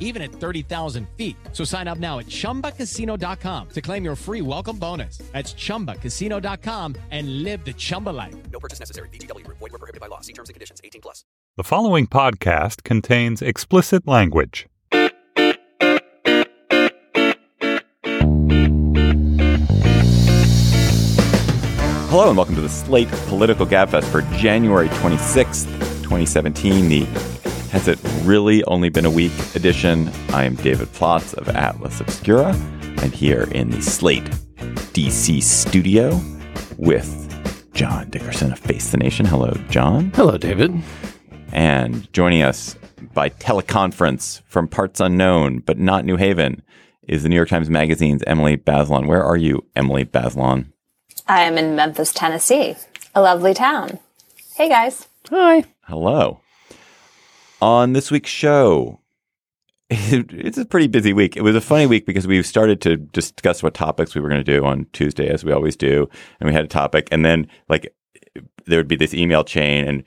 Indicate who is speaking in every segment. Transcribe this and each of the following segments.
Speaker 1: even at 30,000 feet. So sign up now at chumbacasino.com to claim your free welcome bonus. That's chumbacasino.com and live the Chumba life.
Speaker 2: No purchase necessary. VGW Group. Void were prohibited by law. See terms and conditions. 18 plus.
Speaker 3: The following podcast contains explicit language.
Speaker 4: Hello and welcome to the Slate Political Gabfest for January 26th, 2017. The Has It Really Only Been a Week edition. I am David Plotz of Atlas Obscura. I'm here in the Slate DC studio with John Dickerson of Face the Nation. Hello, John.
Speaker 5: Hello, David.
Speaker 4: And joining us by teleconference from parts unknown, but not New Haven, is the New York Times Magazine's Emily Bazelon. Where are you, Emily Bazelon?
Speaker 6: I am in Memphis, Tennessee, a lovely town. Hey guys.
Speaker 5: Hi.
Speaker 4: Hello. On this week's show, it's a pretty busy week. It was a funny week because we started to discuss what topics we were going to do on Tuesday, as we always do. And we had a topic, and then like there would be this email chain, and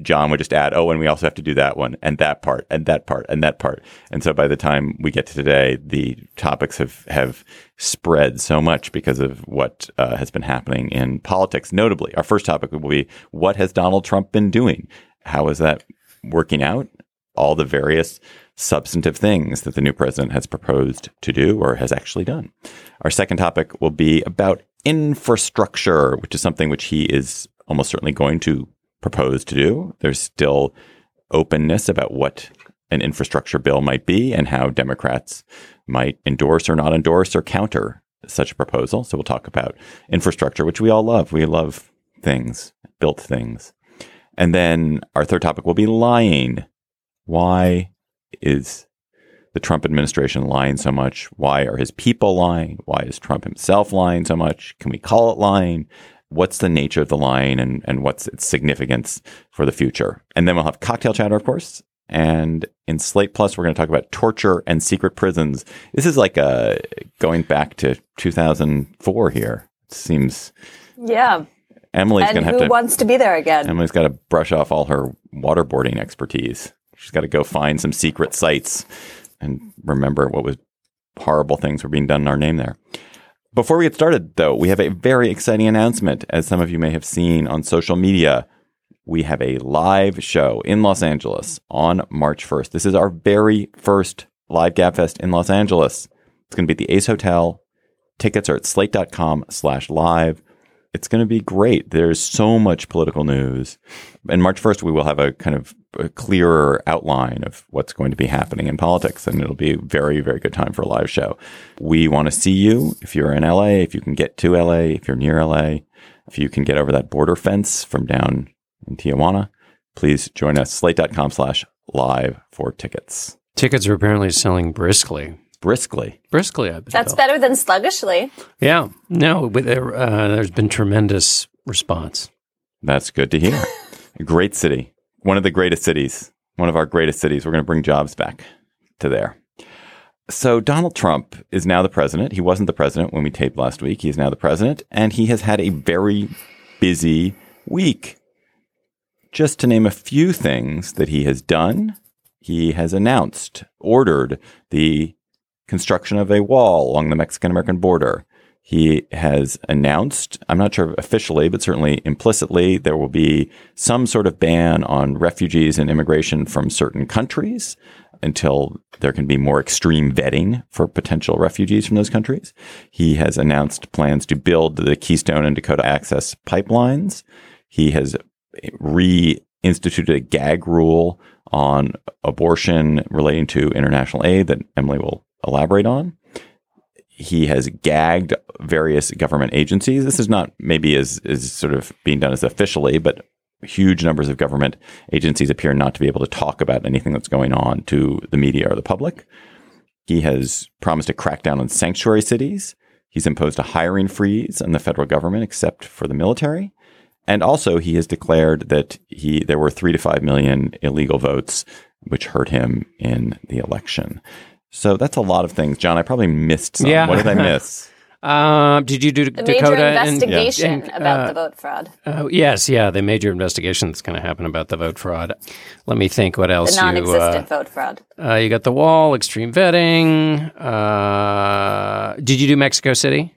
Speaker 4: John would just add, oh, and we also have to do that one, and that part, and that part, and that part. And so by the time we get to today, the topics have, have spread so much because of what uh, has been happening in politics. Notably, our first topic will be what has Donald Trump been doing? How is that working out? All the various substantive things that the new president has proposed to do or has actually done. Our second topic will be about infrastructure, which is something which he is almost certainly going to propose to do. There's still openness about what an infrastructure bill might be and how Democrats might endorse or not endorse or counter such a proposal. So we'll talk about infrastructure, which we all love. We love things, built things. And then our third topic will be lying. Why is the Trump administration lying so much? Why are his people lying? Why is Trump himself lying so much? Can we call it lying? What's the nature of the lying and, and what's its significance for the future? And then we'll have cocktail chatter, of course. And in Slate Plus, we're going to talk about torture and secret prisons. This is like a, going back to 2004 here. It seems.
Speaker 6: Yeah.
Speaker 4: Emily's going to have to.
Speaker 6: who
Speaker 4: to.
Speaker 6: wants to be there again?
Speaker 4: Emily's got to brush off all her waterboarding expertise. She's got to go find some secret sites and remember what was horrible things were being done in our name there. Before we get started, though, we have a very exciting announcement. As some of you may have seen on social media, we have a live show in Los Angeles on March 1st. This is our very first live Gabfest in Los Angeles. It's going to be at the Ace Hotel. Tickets are at slate.com slash live. It's going to be great. There's so much political news. And March 1st, we will have a kind of a clearer outline of what's going to be happening in politics. And it'll be a very, very good time for a live show. We want to see you if you're in LA, if you can get to LA, if you're near LA, if you can get over that border fence from down in Tijuana, please join us. Slate.com slash live for tickets.
Speaker 5: Tickets are apparently selling briskly.
Speaker 4: Briskly.
Speaker 5: Briskly, I've been
Speaker 6: That's
Speaker 5: told.
Speaker 6: better than sluggishly.
Speaker 5: Yeah. No, but there, uh, there's been tremendous response.
Speaker 4: That's good to hear. a great city. One of the greatest cities. One of our greatest cities. We're going to bring jobs back to there. So Donald Trump is now the president. He wasn't the president when we taped last week. He is now the president, and he has had a very busy week. Just to name a few things that he has done, he has announced, ordered the construction of a wall along the Mexican American border. He has announced, I'm not sure officially, but certainly implicitly, there will be some sort of ban on refugees and immigration from certain countries until there can be more extreme vetting for potential refugees from those countries. He has announced plans to build the Keystone and Dakota Access pipelines. He has reinstituted a gag rule on abortion relating to international aid that Emily will elaborate on. He has gagged various government agencies. This is not maybe as is sort of being done as officially, but huge numbers of government agencies appear not to be able to talk about anything that's going on to the media or the public. He has promised to crack down on sanctuary cities. He's imposed a hiring freeze on the federal government, except for the military. And also, he has declared that he there were three to five million illegal votes, which hurt him in the election. So that's a lot of things, John. I probably missed some.
Speaker 5: Yeah.
Speaker 4: What did I miss?
Speaker 5: Um, did you do
Speaker 6: The
Speaker 5: Dakota
Speaker 6: major
Speaker 5: and-
Speaker 6: investigation
Speaker 5: and,
Speaker 6: about
Speaker 5: uh,
Speaker 6: the vote fraud.
Speaker 5: Oh, yes, yeah, the major investigation that's going to happen about the vote fraud. Let me think what else
Speaker 6: The non-existent
Speaker 5: uh,
Speaker 6: vote fraud.
Speaker 5: uh, you got the wall, extreme vetting. Uh, did you do Mexico City?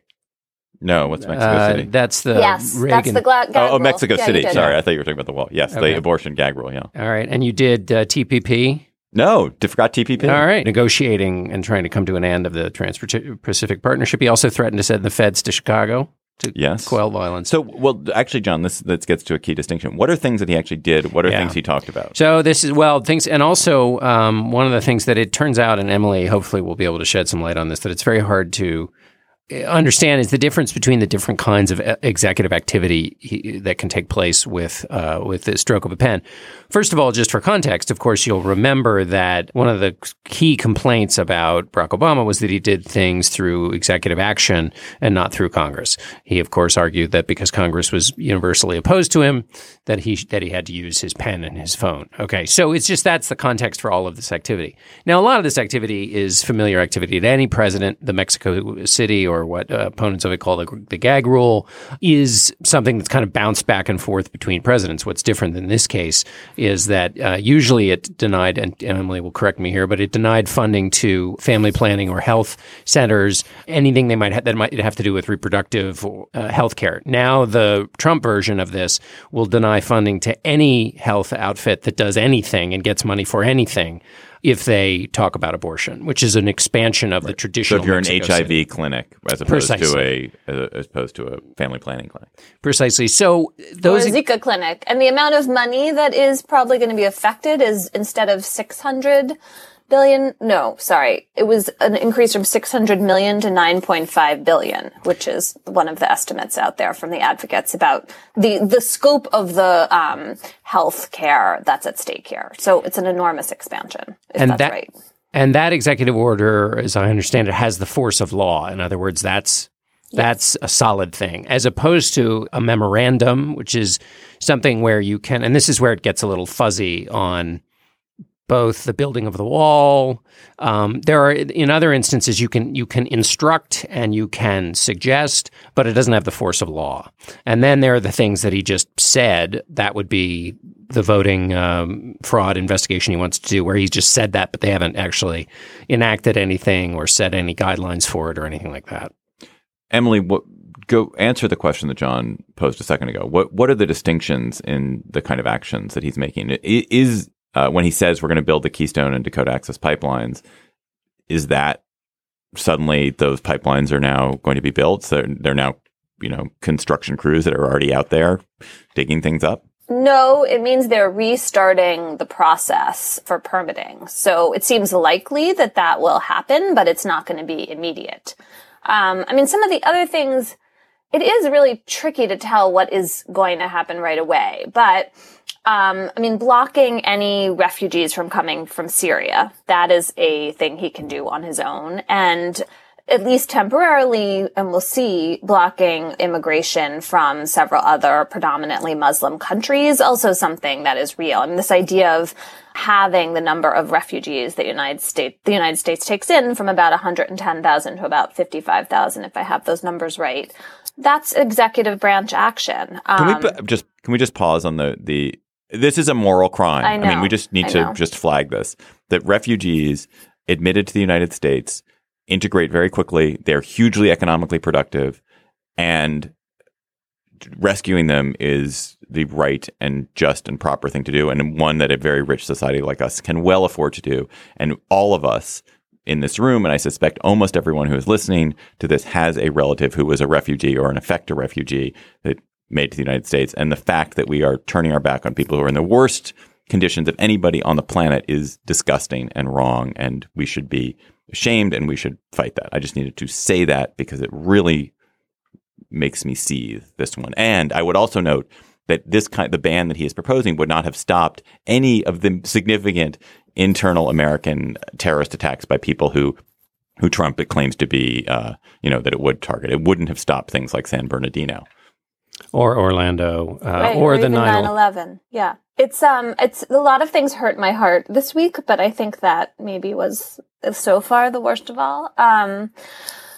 Speaker 4: No, what's Mexico
Speaker 5: Uh,
Speaker 4: City?
Speaker 5: That's the
Speaker 6: yes, that's the gla- gag
Speaker 4: Oh, oh. Mexico
Speaker 6: Yeah,
Speaker 4: City.
Speaker 6: did.
Speaker 4: Sorry, I thought you were talking about the wall. Yes,
Speaker 5: Okay.
Speaker 4: the abortion gag rule. Yeah.
Speaker 5: All right, and you did uh, TPP.
Speaker 4: No, d- forgot TPP.
Speaker 5: All right, negotiating and trying to come to an end of the Trans-Pacific Partnership. He also threatened to send the feds to Chicago to
Speaker 4: Yes.
Speaker 5: quell violence.
Speaker 4: So, well, actually, John, this this gets to a key distinction. What are things that he actually did? What are
Speaker 5: Yeah.
Speaker 4: things he talked about?
Speaker 5: So this is well things, and also um, one of the things that it turns out, and Emily hopefully will be able to shed some light on this, that it's very hard to understand is the difference between the different kinds of uh, executive activity that can take place with uh, with the stroke of a pen. First of all, just for context, of course, you'll remember that one of the key complaints about Barack Obama was that he did things through executive action and not through Congress. He, of course, argued that because Congress was universally opposed to him, that he that he had to use his pen and his phone. Okay, so it's just that's the context for all of this activity. Now, a lot of this activity is familiar activity to any president. The Mexico City, or what uh, opponents of it call the, the gag rule, is something that's kind of bounced back and forth between presidents. What's different in this case is that uh, usually it denied, and Emily will correct me here, but it denied funding to family planning or health centers, anything they might have that might have to do with reproductive uh, health care. Now, the Trump version of this will deny funding to any health outfit that does anything and gets money for anything if they talk about abortion, which is an expansion of the traditional.
Speaker 4: So,
Speaker 5: traditional.
Speaker 4: if you're an HIV
Speaker 5: City.
Speaker 4: clinic as opposed to a uh, as opposed to a family planning clinic,
Speaker 5: precisely. So
Speaker 6: Or a Zika clinic. And the amount of money that is probably going to be affected is instead of 600 billion, no, sorry, it was an increase from 600 million to 9.5 billion, which is one of the estimates out there from the advocates about the, the scope of the, um, health care that's at stake here. So it's an enormous expansion, if
Speaker 5: and
Speaker 6: that's
Speaker 5: that
Speaker 6: right.
Speaker 5: and that executive order, as I understand it, has the force of law. In other words, that's that's a solid thing, as opposed to a memorandum, which is something where you can, and this is where it gets a little fuzzy on both the building of the wall. Um, there are in other instances you can you can instruct and you can suggest, but it doesn't have the force of law. And then there are the things that he just said that would be the voting um, fraud investigation he wants to do, where he just said that, but they haven't actually enacted anything or set any guidelines for it or anything like that.
Speaker 4: Emily, what go answer the question that John posed a second ago. What what are the distinctions in the kind of actions that he's making? Is uh, when he says we're going to build the Keystone and Dakota Access pipelines, is that suddenly those pipelines are now going to be built? So they're now you know construction crews that are already out there digging things up.
Speaker 6: No, it means they're restarting the process for permitting. So it seems likely that that will happen, but it's not going to be immediate. Um, I mean, some of the other things, it is really tricky to tell what is going to happen right away. But, um, I mean, blocking any refugees from coming from Syria, that is a thing he can do on his own. And at least temporarily, and we'll see, blocking immigration from several other predominantly Muslim countries, also something that is real. I mean, this idea of having the number of refugees that United States, the United States takes in from about 110,000 to about 55,000, if I have those numbers right. That's executive branch action.
Speaker 4: Can
Speaker 6: Um,
Speaker 4: we pa- just can we just pause on the the this is a moral crime.
Speaker 6: I
Speaker 4: mean, we just need
Speaker 6: I
Speaker 4: to
Speaker 6: know.
Speaker 4: just flag this that refugees admitted to the United States integrate very quickly. They're hugely economically productive, and rescuing them is the right and just and proper thing to do, and one that a very rich society like us can well afford to do. And all of us in this room, and I suspect almost everyone who is listening to this has a relative who was a refugee or in effect a refugee that made to the United States. And the fact that we are turning our back on people who are in the worst conditions of anybody on the planet is disgusting and wrong, and we should be ashamed and we should fight that. I just needed to say that because it really makes me seethe this one. And I would also note that this kind the ban that he is proposing would not have stopped any of the significant internal American terrorist attacks by people who who Trump claims to be, uh, you know, that it would target. It wouldn't have stopped things like San Bernardino
Speaker 5: or Orlando, uh,
Speaker 6: Right,
Speaker 5: or, the
Speaker 6: even
Speaker 5: 9
Speaker 6: 9/11. Yeah, it's um, it's a lot of things hurt my heart this week, but I think that maybe was so far the worst of all. Um,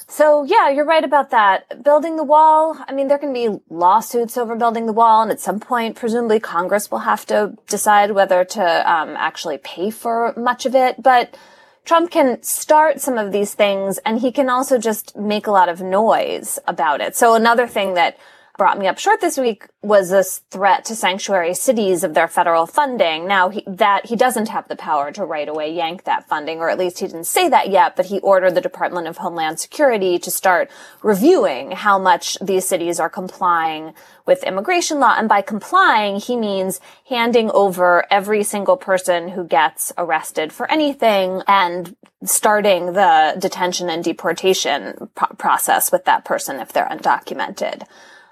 Speaker 6: so yeah, you're right about that. Building the wall. I mean, there can be lawsuits over building the wall, and at some point, presumably Congress will have to decide whether to um, actually pay for much of it. But Trump can start some of these things, and he can also just make a lot of noise about it. So another thing that brought me up short this week was this threat to sanctuary cities of their federal funding. Now he, that he doesn't have the power to right away yank that funding, or at least he didn't say that yet, but he ordered the Department of Homeland Security to start reviewing how much these cities are complying with immigration law. And by complying, he means handing over every single person who gets arrested for anything and starting the detention and deportation pro- process with that person if they're undocumented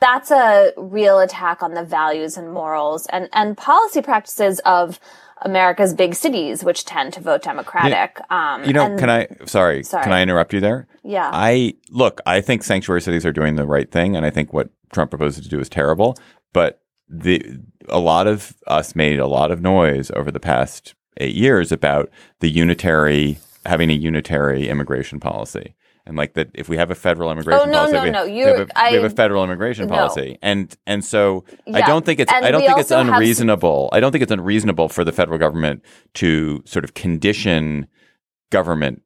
Speaker 6: that's a real attack on the values and morals and, and policy practices of America's big cities, which tend to vote Democratic. Um,
Speaker 4: You know,
Speaker 6: and-
Speaker 4: can I? Sorry,
Speaker 6: Sorry.
Speaker 4: can I interrupt you there?
Speaker 6: Yeah.
Speaker 4: I look. I think sanctuary cities are doing the right thing, and I think what Trump proposes to do is terrible. But the a lot of us made a lot of noise over the past eight years about the unitary having a unitary immigration policy. And like that, if we have a federal immigration
Speaker 6: Oh, no,
Speaker 4: policy,
Speaker 6: no,
Speaker 4: we,
Speaker 6: no, you're-
Speaker 4: have, a, we have
Speaker 6: I-
Speaker 4: a federal immigration
Speaker 6: no.
Speaker 4: policy, and and so I don't think it's
Speaker 6: And
Speaker 4: I don't think it's
Speaker 6: also have some-
Speaker 4: unreasonable. I don't think it's unreasonable for the federal government to sort of condition government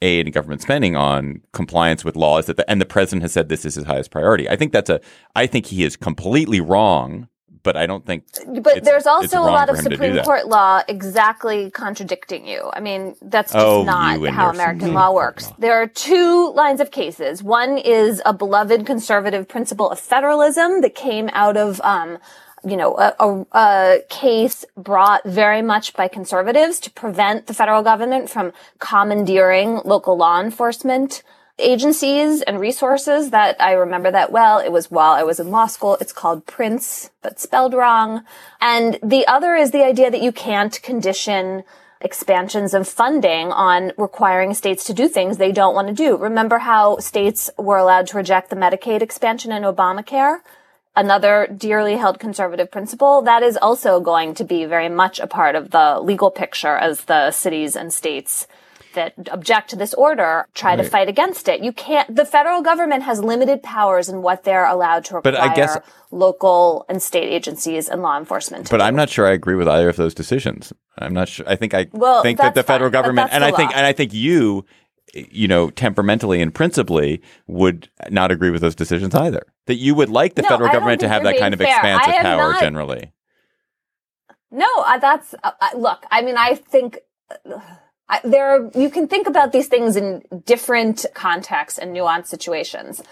Speaker 4: aid and government spending on compliance with laws that the, and the president has said this is his highest priority. I think that's a I think he is completely wrong, but I don't think
Speaker 6: but there's also a lot of
Speaker 4: him to do
Speaker 6: Supreme. Court law exactly contradicting you. I mean, that's just
Speaker 4: Oh,
Speaker 6: not how American law works.
Speaker 4: law.
Speaker 6: There are two lines of cases. One is a beloved conservative principle of federalism that came out of, um, you know, a, a, a case brought very much by conservatives to prevent the federal government from commandeering local law enforcement agencies and resources that I remember that well. It was while I was in law school. It's called Prince, but spelled wrong. And the other is the idea that you can't condition expansions of funding on requiring states to do things they don't want to do. Remember how states were allowed to reject the Medicaid expansion in Obamacare? Another dearly held conservative principle that is also going to be very much a part of the legal picture as the cities and states that object to this order try to fight against it. You can't, the federal government has limited powers in what they're allowed to require
Speaker 4: But I guess-
Speaker 6: local and state agencies and law enforcement
Speaker 4: But
Speaker 6: do.
Speaker 4: I'm not sure I agree with either of those decisions. I'm not sure. I think I
Speaker 6: Well,
Speaker 4: think that the federal
Speaker 6: fine,
Speaker 4: government and I think
Speaker 6: law.
Speaker 4: and I think you, you know, temperamentally and principally would not agree with those decisions either. That you would like the
Speaker 6: No,
Speaker 4: federal government to have that kind of
Speaker 6: fair.
Speaker 4: expansive power
Speaker 6: not-
Speaker 4: generally.
Speaker 6: No, I, that's uh, look. I mean, I think uh, there are, you can think about these things in different contexts and nuanced situations.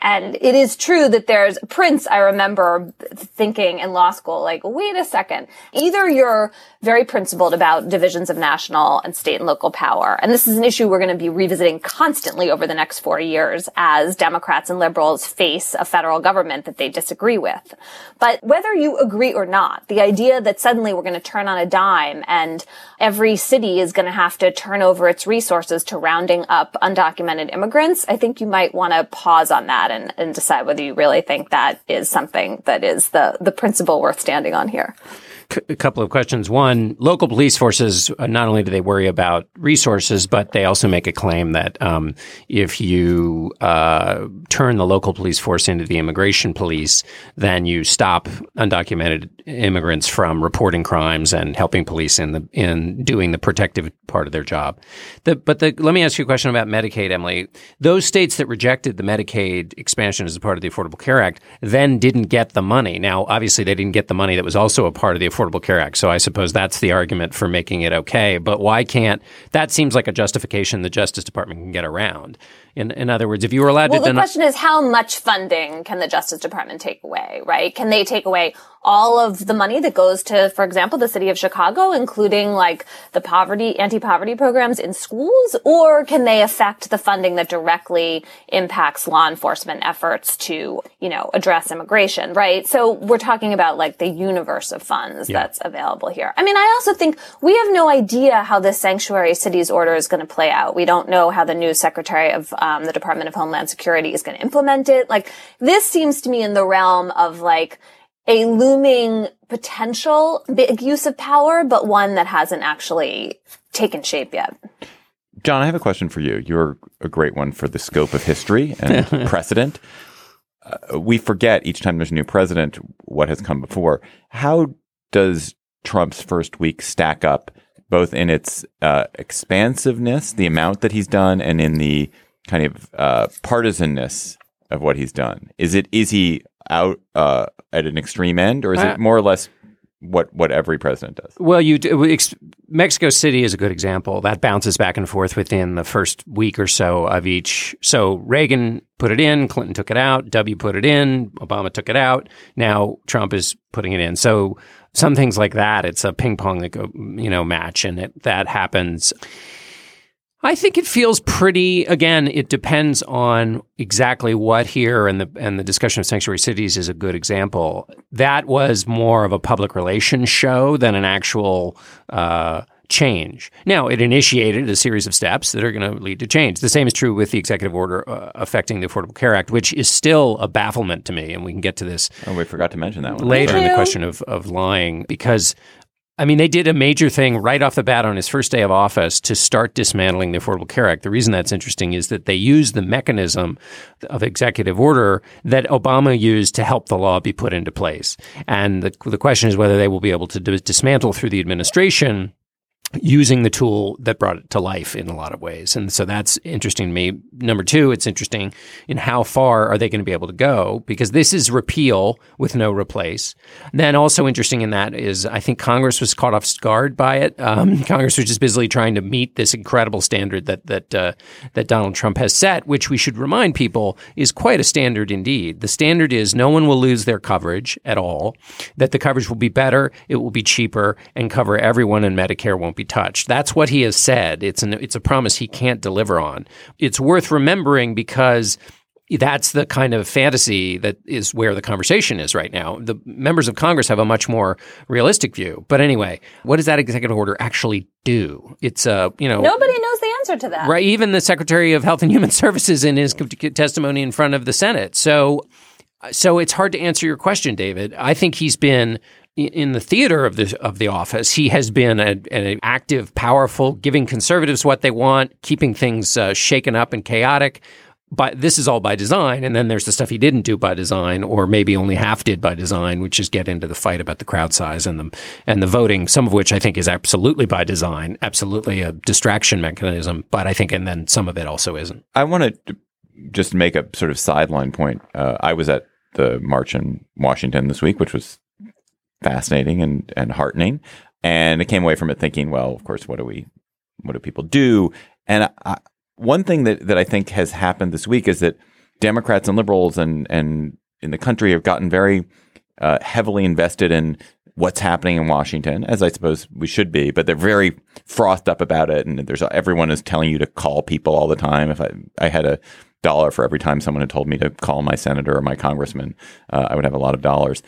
Speaker 6: And it is true that there's Prince. I remember thinking in law school, like, wait a second. Either you're very principled about divisions of national and state and local power. And this is an issue we're going to be revisiting constantly over the next four years as Democrats and liberals face a federal government that they disagree with. But whether you agree or not, the idea that suddenly we're going to turn on a dime and every city is going to have to turn over its resources to rounding up undocumented immigrants, I think you might want to pause on that and, and decide whether you really think that is something that is the, the principle worth standing on here.
Speaker 5: A couple of questions. One, local police forces, uh, not only do they worry about resources, but they also make a claim that um, if you uh, turn the local police force into the immigration police, then you stop undocumented immigrants from reporting crimes and helping police in the in doing the protective part of their job. The, but the, let me ask you a question about Medicaid, Emily. Those states that rejected the Medicaid expansion as a part of the Affordable Care Act then didn't get the money. Now, obviously, they didn't get the money that was also a part of the Affordable Care Act. So I suppose that's the argument for making it okay. But why can't that seems like a justification the Justice Department can get around? In, in other words, if you were allowed to,
Speaker 6: well,
Speaker 5: to
Speaker 6: the
Speaker 5: deny,
Speaker 6: question is how much funding can the Justice Department take away, right? Can they take away all of the money that goes to, for example, the city of Chicago, including like the poverty, anti-poverty programs in schools? Or can they affect the funding that directly impacts law enforcement efforts to, you know, address immigration, right? So we're talking about like the universe of funds
Speaker 5: Yeah.
Speaker 6: that's available here. I mean, I also think we have no idea how this sanctuary cities order is going to play out. We don't know how the new secretary of um, the Department of Homeland Security is going to implement it. Like this seems to me in the realm of like a looming potential big use of power, but one that hasn't actually taken shape yet.
Speaker 4: John, I have a question for you. You're a great one for the scope of history and precedent. Uh, we forget each time there's a new president what has come before. How does Trump's first week stack up, both in its uh, expansiveness, the amount that he's done, and in the kind of uh, partisanness of what he's done? Is it is he out uh, at an extreme end, or is
Speaker 5: Uh,
Speaker 4: it more or less what what every president does?
Speaker 5: Well, you do, ex- Mexico City is a good example. That bounces back and forth within the first week or so of each. So Reagan put it in, Clinton took it out, W put it in, Obama took it out. Now Trump is putting it in. So some things like that, it's a ping pong that go, you know, match, and it, that happens. I think it feels pretty. Again, it depends on exactly what here, and the and the discussion of sanctuary cities is a good example. That was more of a public relations show than an actual uh, change. Now, it initiated a series of steps that are going to lead to change. The same is true with the executive order uh, affecting the Affordable Care Act, which is still a bafflement to me, and we can get to this
Speaker 4: Oh, we forgot to mention that one
Speaker 5: later in the question of, of lying because I mean, they did a major thing right off the bat on his first day of office to start dismantling the Affordable Care Act. The reason that's interesting is that they used the mechanism of executive order that Obama used to help the law be put into place. And the, the question is whether they will be able to dis- dismantle through the administration using the tool that brought it to life in a lot of ways. And so that's interesting to me. Number two, it's interesting in how far are they going to be able to go because this is repeal with no replace. Then also interesting in that is I think Congress was caught off guard by it. Um, Congress was just busily trying to meet this incredible standard that that uh, that Donald Trump has set, which we should remind people is quite a standard indeed. The standard is no one will lose their coverage at all. That the coverage will be better, it will be cheaper, and cover everyone, and Medicare won't be touched. That's what he has said. It's an it's a promise he can't deliver on. It's worth remembering because that's the kind of fantasy that is where the conversation is right now. The members of Congress have a much more realistic view. But anyway, what does that executive order actually do? It's a, you know,
Speaker 6: Nobody knows the answer to that.
Speaker 5: Right. Even the Secretary of Health and Human Services in his testimony in front of the Senate. So, so it's hard to answer your question, David. I think he's been in the theater of the of the office. He has been a, an active, powerful, giving conservatives what they want, keeping things uh, shaken up and chaotic. But this is all by design, and then there's the stuff he didn't do by design, or maybe only half did by design, which is get into the fight about the crowd size and the and the voting. Some of which I think is absolutely by design, absolutely a distraction mechanism. But I think, and then some of it also isn't.
Speaker 4: I want to just make a sort of sideline point. Uh, I was at the march in Washington this week, which was fascinating and, and heartening. And I came away from it thinking, well, of course, what do we, what do people do? And I, one thing that, that I think has happened this week is that Democrats and liberals and, and in the country have gotten very uh, heavily invested in what's happening in Washington, as I suppose we should be, but they're very frothed up about it. And there's everyone is telling you to call people all the time. If I, I had a dollar for every time someone had told me to call my senator or my congressman, uh, I would have a lot of dollars.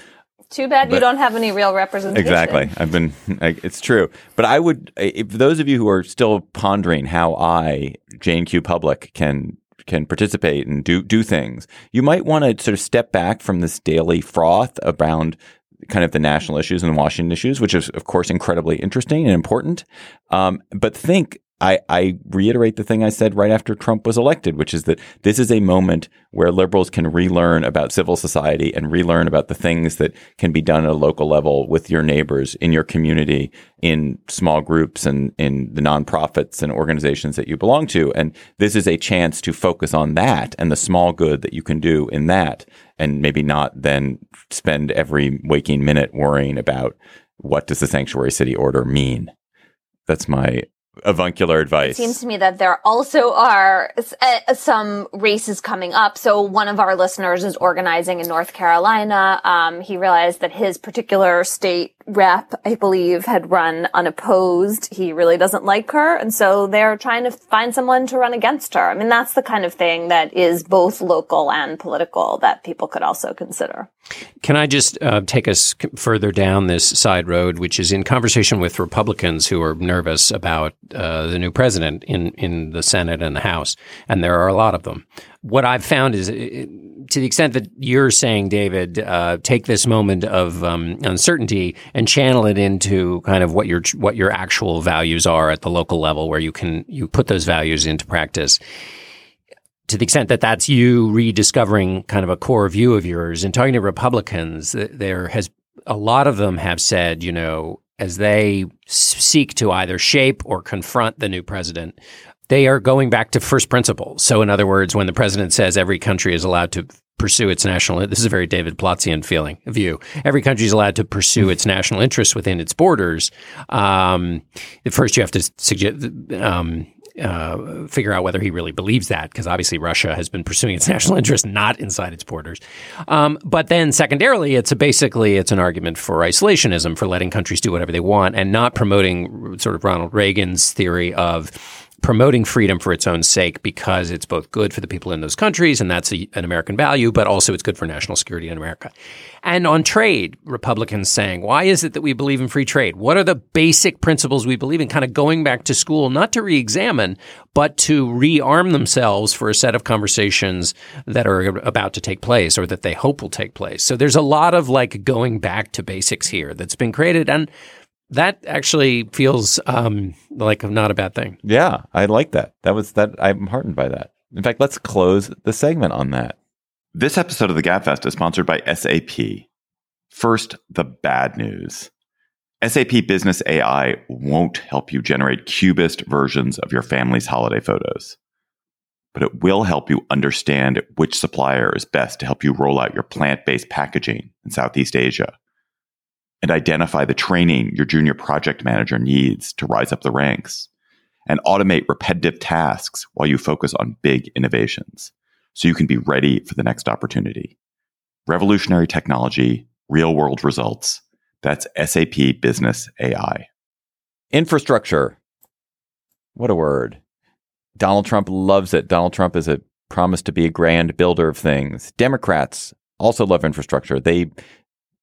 Speaker 6: Too bad you don't have any real representation.
Speaker 4: Exactly. I've been, I, it's true. But I would, if those of you who are still pondering how I, Jane Q Public, can can participate and do do things, you might want to sort of step back from this daily froth around kind of the national issues and the Washington issues, which is of course incredibly interesting and important. Um, but think. I, I reiterate the thing I said right after Trump was elected, which is that this is a moment where liberals can relearn about civil society and relearn about the things that can be done at a local level with your neighbors in your community, in small groups and in the nonprofits and organizations that you belong to. And this is a chance to focus on that and the small good that you can do in that and maybe not then spend every waking minute worrying about what does the sanctuary city order mean. That's my avuncular advice.
Speaker 6: It seems to me that there also are uh, some races coming up. So one of our listeners is organizing in North Carolina. Um, he realized that his particular state rep, I believe, had run unopposed. He really doesn't like her. And so they're trying to find someone to run against her. I mean, that's the kind of thing that is both local and political that people could also consider.
Speaker 5: Can I just uh, take us further down this side road, which is in conversation with Republicans who are nervous about uh, the new president in, in the Senate and the House, and there are a lot of them. What I've found is, to the extent that you're saying, David, uh, take this moment of um, uncertainty and channel it into kind of what your what your actual values are at the local level, where you can you put those values into practice to the extent that that's you rediscovering kind of a core view of yours and talking to Republicans, there has a lot of them have said, you know, as they seek to either shape or confront the new president, they are going back to first principles. So, in other words, when the president says every country is allowed to pursue its national, this is a very David Plotzian feeling view. Every country is allowed to pursue its national interests within its borders. Um, first, you have to suggest. Um, uh, figure out whether he really believes that, because obviously Russia has been pursuing its national interest not inside its borders. Um, but then, secondarily, it's basically it's an argument for isolationism, for letting countries do whatever they want, and not promoting sort of Ronald Reagan's theory of promoting freedom for its own sake because it's both good for the people in those countries and that's a, an American value, but also it's good for national security in America. And on trade, Republicans saying, why is it that we believe in free trade? What are the basic principles we believe in? Kind of going back to school, not to re examine, but to rearm themselves for a set of conversations that are about to take place or that they hope will take place. So there's a lot of like going back to basics here that's been created. And that actually feels um, like not a bad thing.
Speaker 4: Yeah, I like that. That was that. I'm heartened by that. In fact, let's close the segment on that. This episode of the Gabfest is sponsored by SAP. First, the bad news. SAP Business AI won't help you generate cubist versions of your family's holiday photos, but it will help you understand which supplier is best to help you roll out your plant based packaging in Southeast Asia and identify the training your junior project manager needs to rise up the ranks and automate repetitive tasks while you focus on big innovations so you can be ready for the next opportunity. Revolutionary technology, real world results. That's SAP Business AI. Infrastructure. What a word. Donald Trump loves it. Donald Trump is a promise to be a grand builder of things. Democrats also love infrastructure. They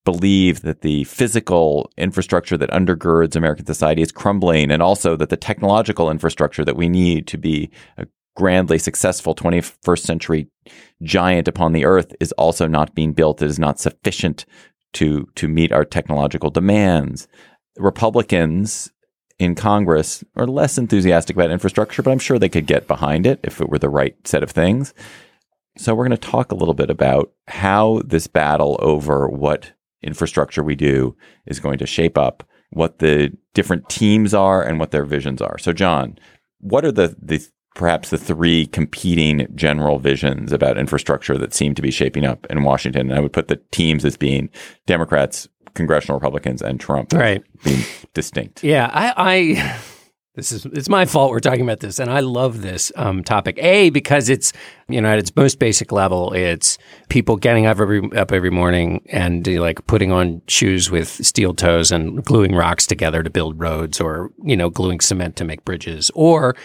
Speaker 4: believe that the physical infrastructure that undergirds American society is crumbling and also that the technological infrastructure that we need to be a grandly successful 21st century giant upon the earth is also not being built. It is not sufficient to, to meet our technological demands. Republicans in Congress are less enthusiastic about infrastructure, but I'm sure they could get behind it if it were the right set of things. So we're going to talk a little bit about how this battle over what infrastructure we do is going to shape up, what the different teams are, and what their visions are. So, John, what are the, the perhaps the three competing general visions about infrastructure that seem to be shaping up in Washington? And I would put the teams as being Democrats, congressional Republicans, and Trump,
Speaker 5: right,
Speaker 4: being distinct.
Speaker 5: Yeah, I. I this is it's my fault we're talking about this, and I love this um, topic. A because it's you know at its most basic level, it's people getting up every up every morning and like putting on shoes with steel toes and gluing rocks together to build roads, or you know gluing cement to make bridges, or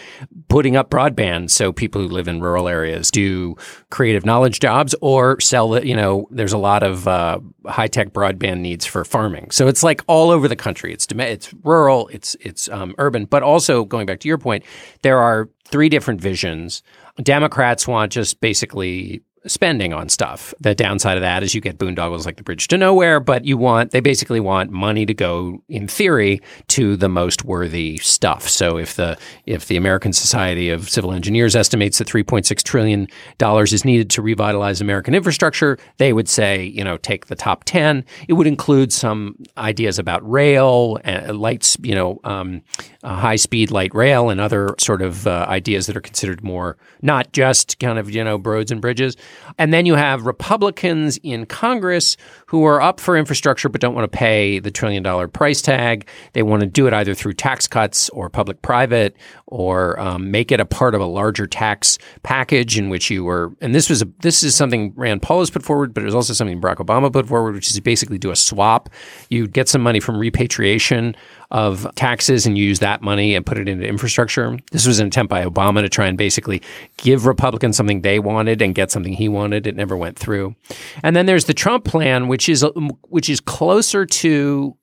Speaker 5: putting up broadband so people who live in rural areas do creative knowledge jobs or sell. You know, there's a lot of uh, high tech broadband needs for farming, so it's like all over the country. It's it's rural, it's it's um, urban, but also going back to your point, there are three different visions. Democrats want just basically spending on stuff. The downside of that is you get boondoggles like the bridge to nowhere, but you want they basically want money to go in theory to the most worthy stuff. So if the if the American Society of Civil Engineers estimates that 3.6 trillion dollars is needed to revitalize American infrastructure, they would say, you know, take the top 10. It would include some ideas about rail, uh, lights, you know, um, uh, high speed light rail and other sort of uh, ideas that are considered more not just kind of, you know, roads and bridges And then you have Republicans in Congress who are up for infrastructure but don't want to pay the trillion dollar price tag. They want to do it either through tax cuts or public private or um, make it a part of a larger tax package in which you were. And this was a, this is something Rand Paul has put forward, but it was also something Barack Obama put forward, which is basically do a swap. You get some money from repatriation of taxes and use that money and put it into infrastructure. This was an attempt by Obama to try and basically give Republicans something they wanted and get something he wanted. It never went through. And then there's the Trump plan, which is which is closer to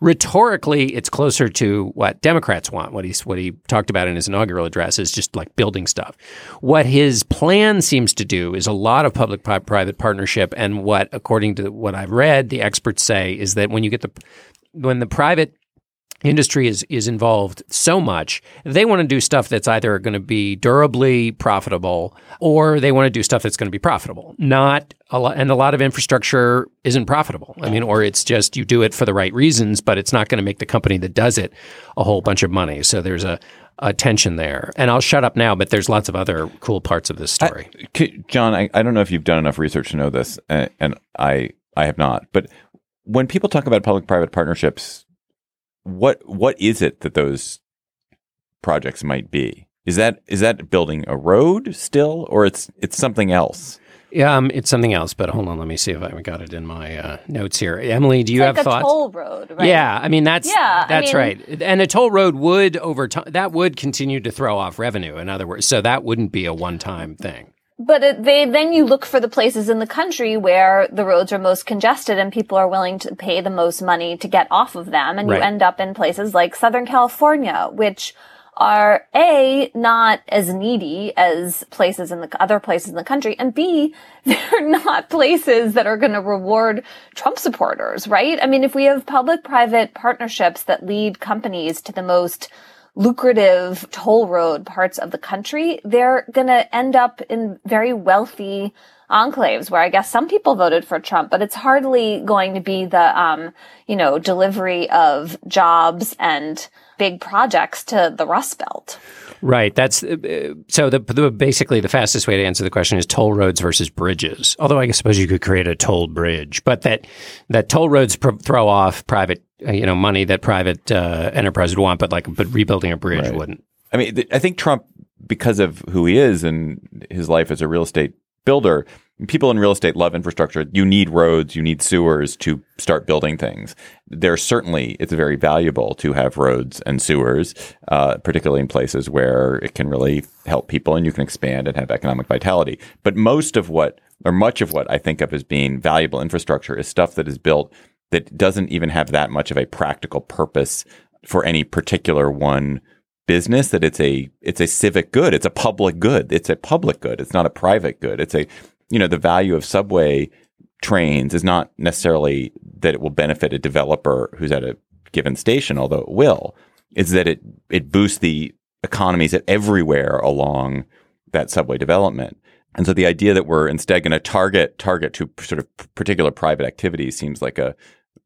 Speaker 5: rhetorically, it's closer to what Democrats want. What he's what he talked about in his inaugural address is just like building stuff. What his plan seems to do is a lot of public-private partnership, and what, according to what I've read, the experts say is that when you get the when the private industry is is involved so much they want to do stuff that's either going to be durably profitable or they want to do stuff that's going to be profitable not a lot and a lot of infrastructure isn't profitable i mean or it's just you do it for the right reasons but it's not going to make the company that does it a whole bunch of money so there's a a tension there. And I'll shut up now, but there's lots of other cool parts of this story.
Speaker 4: I, John, I, I don't know if you've done enough research to know this, and, and I I have not. But when people talk about public-private partnerships, what what is it that those projects might be? Is that is that building a road still, or it's it's something else?
Speaker 5: Yeah, um, it's something else. But hold on, let me see if I got it in my uh, notes here. Emily, do you
Speaker 6: It's
Speaker 5: have
Speaker 6: a
Speaker 5: thoughts?
Speaker 6: toll road, right?
Speaker 5: Yeah, I mean that's
Speaker 6: Yeah, I
Speaker 5: that's
Speaker 6: mean-
Speaker 5: right. And a toll road would over time that would continue to throw off revenue. In other words, so that wouldn't be a one time thing.
Speaker 6: But it, they then you look for the places in the country where the roads are most congested and people are willing to pay the most money to get off of them, and
Speaker 5: Right.
Speaker 6: you end up in places like Southern California, which are a not as needy as places in the other places in the country, and b they're not places that are going to reward Trump supporters, right? I mean, if we have public-private partnerships that lead companies to the most lucrative toll road parts of the country, they're going to end up in very wealthy enclaves where I guess some people voted for Trump, but it's hardly going to be the, um, you know, delivery of jobs and big projects to the Rust Belt.
Speaker 5: Right. That's uh, so. The, the basically the fastest way to answer the question is toll roads versus bridges. Although I suppose you could create a toll bridge, but that that toll roads pr- throw off private, uh, you know, money that private uh, enterprise would want, but like but rebuilding a bridge
Speaker 4: Right.
Speaker 5: wouldn't.
Speaker 4: I mean, th- I think Trump, because of who he is and his life as a real estate builder, people in real estate love infrastructure. You need roads, you need sewers to start building things. There's certainly, it's very valuable to have roads and sewers, uh, particularly in places where it can really help people and you can expand and have economic vitality. But most of what, or much of what I think of as being valuable infrastructure is stuff that is built that doesn't even have that much of a practical purpose for any particular one business that it's a it's a civic good. It's a public good. It's a public good. It's not a private good. It's a you know the value of subway trains is not necessarily that it will benefit a developer who's at a given station although it will. Is that it it boosts the economies at everywhere along that subway development. And so the idea that we're instead going to target target to sort of particular private activities seems like a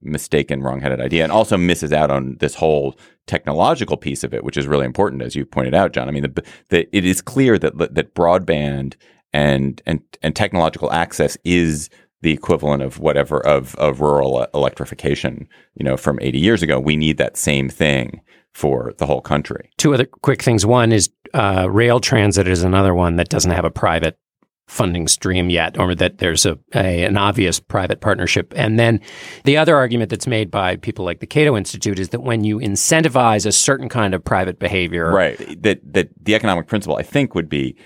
Speaker 4: mistaken, wrong-headed idea, and also misses out on this whole technological piece of it, which is really important, as you pointed out, John. I mean, the, the, it is clear that that broadband and and and technological access is the equivalent of whatever of of rural electrification. You know, from 80 years ago, we need that same thing for the whole country.
Speaker 5: Two other quick things. One is uh, rail transit is another one that doesn't have a private funding stream yet, or that there's a, a an obvious private partnership. And then the other argument that's made by people like the Cato Institute is that when you incentivize a certain kind of private behavior,
Speaker 4: Right. That that the economic principle I think would be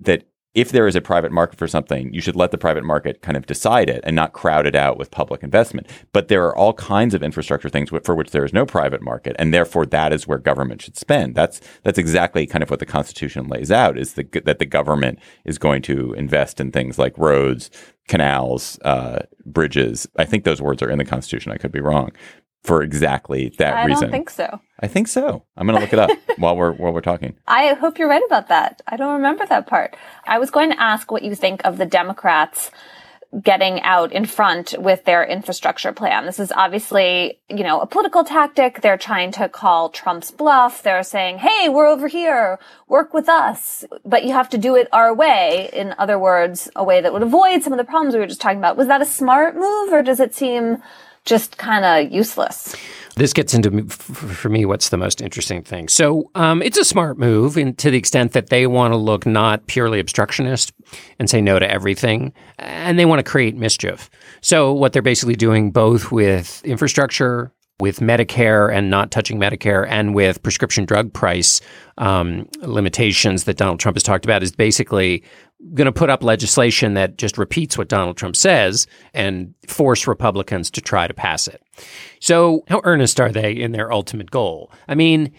Speaker 4: that if there is a private market for something, you should let the private market kind of decide it and not crowd it out with public investment. But there are all kinds of infrastructure things for which there is no private market, and therefore that is where government should spend. That's that's exactly kind of what the Constitution lays out: is the, that the government is going to invest in things like roads, canals, uh, bridges. I think those words are in the Constitution. I could be wrong. For exactly that
Speaker 6: I
Speaker 4: reason,
Speaker 6: don't think so.
Speaker 4: I think so. I'm going to look it up while we're while we're talking.
Speaker 6: I hope you're right about that. I don't remember that part. I was going to ask what you think of the Democrats getting out in front with their infrastructure plan. This is obviously, you know, a political tactic. They're trying to call Trump's bluff. They're saying, Hey, we're over here. Work with us. But you have to do it our way. In other words, a way that would avoid some of the problems we were just talking about. Was that a smart move or does it seem just kind of useless?
Speaker 5: This gets into for me what's the most interesting thing. So um, it's a smart move, in, to the extent that they want to look not purely obstructionist and say no to everything, and they want to create mischief. So what they're basically doing, both with infrastructure, with Medicare and not touching Medicare, and with prescription drug price um, limitations that Donald Trump has talked about, is basically going to put up legislation that just repeats what Donald Trump says and force Republicans to try to pass it. So, how earnest are they in their ultimate goal? I mean,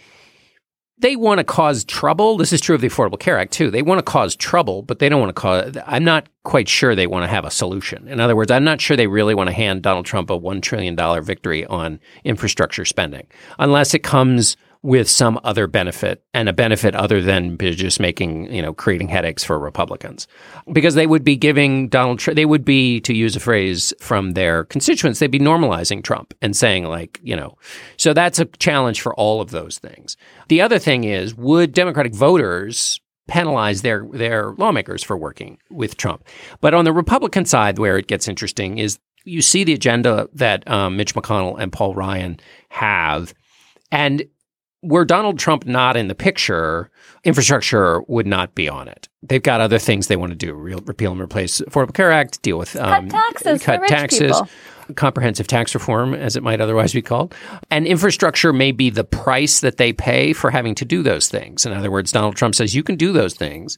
Speaker 5: they want to cause trouble. This is true of the Affordable Care Act too. They want to cause trouble, but they don't want to cause. I'm not quite sure they want to have a solution. In other words, I'm not sure they really want to hand Donald Trump a $1 trillion victory on infrastructure spending unless it comes with some other benefit and a benefit other than just making, you know, creating headaches for Republicans. Because they would be giving Donald Trump, they would be, to use a phrase from their constituents, they'd be normalizing Trump and saying, like, you know, so that's a challenge for all of those things. The other thing is, would Democratic voters penalize their their lawmakers for working with Trump? But on the Republican side, where it gets interesting, is you see the agenda that um, Mitch McConnell and Paul Ryan have. And were Donald Trump not in the picture, infrastructure would not be on it. They've got other things they want to do: real, repeal and replace Affordable Care Act, deal with
Speaker 6: um, cut taxes,
Speaker 5: cut taxes, people. comprehensive tax reform, as it might otherwise be called, and infrastructure may be the price that they pay for having to do those things. In other words, Donald Trump says you can do those things,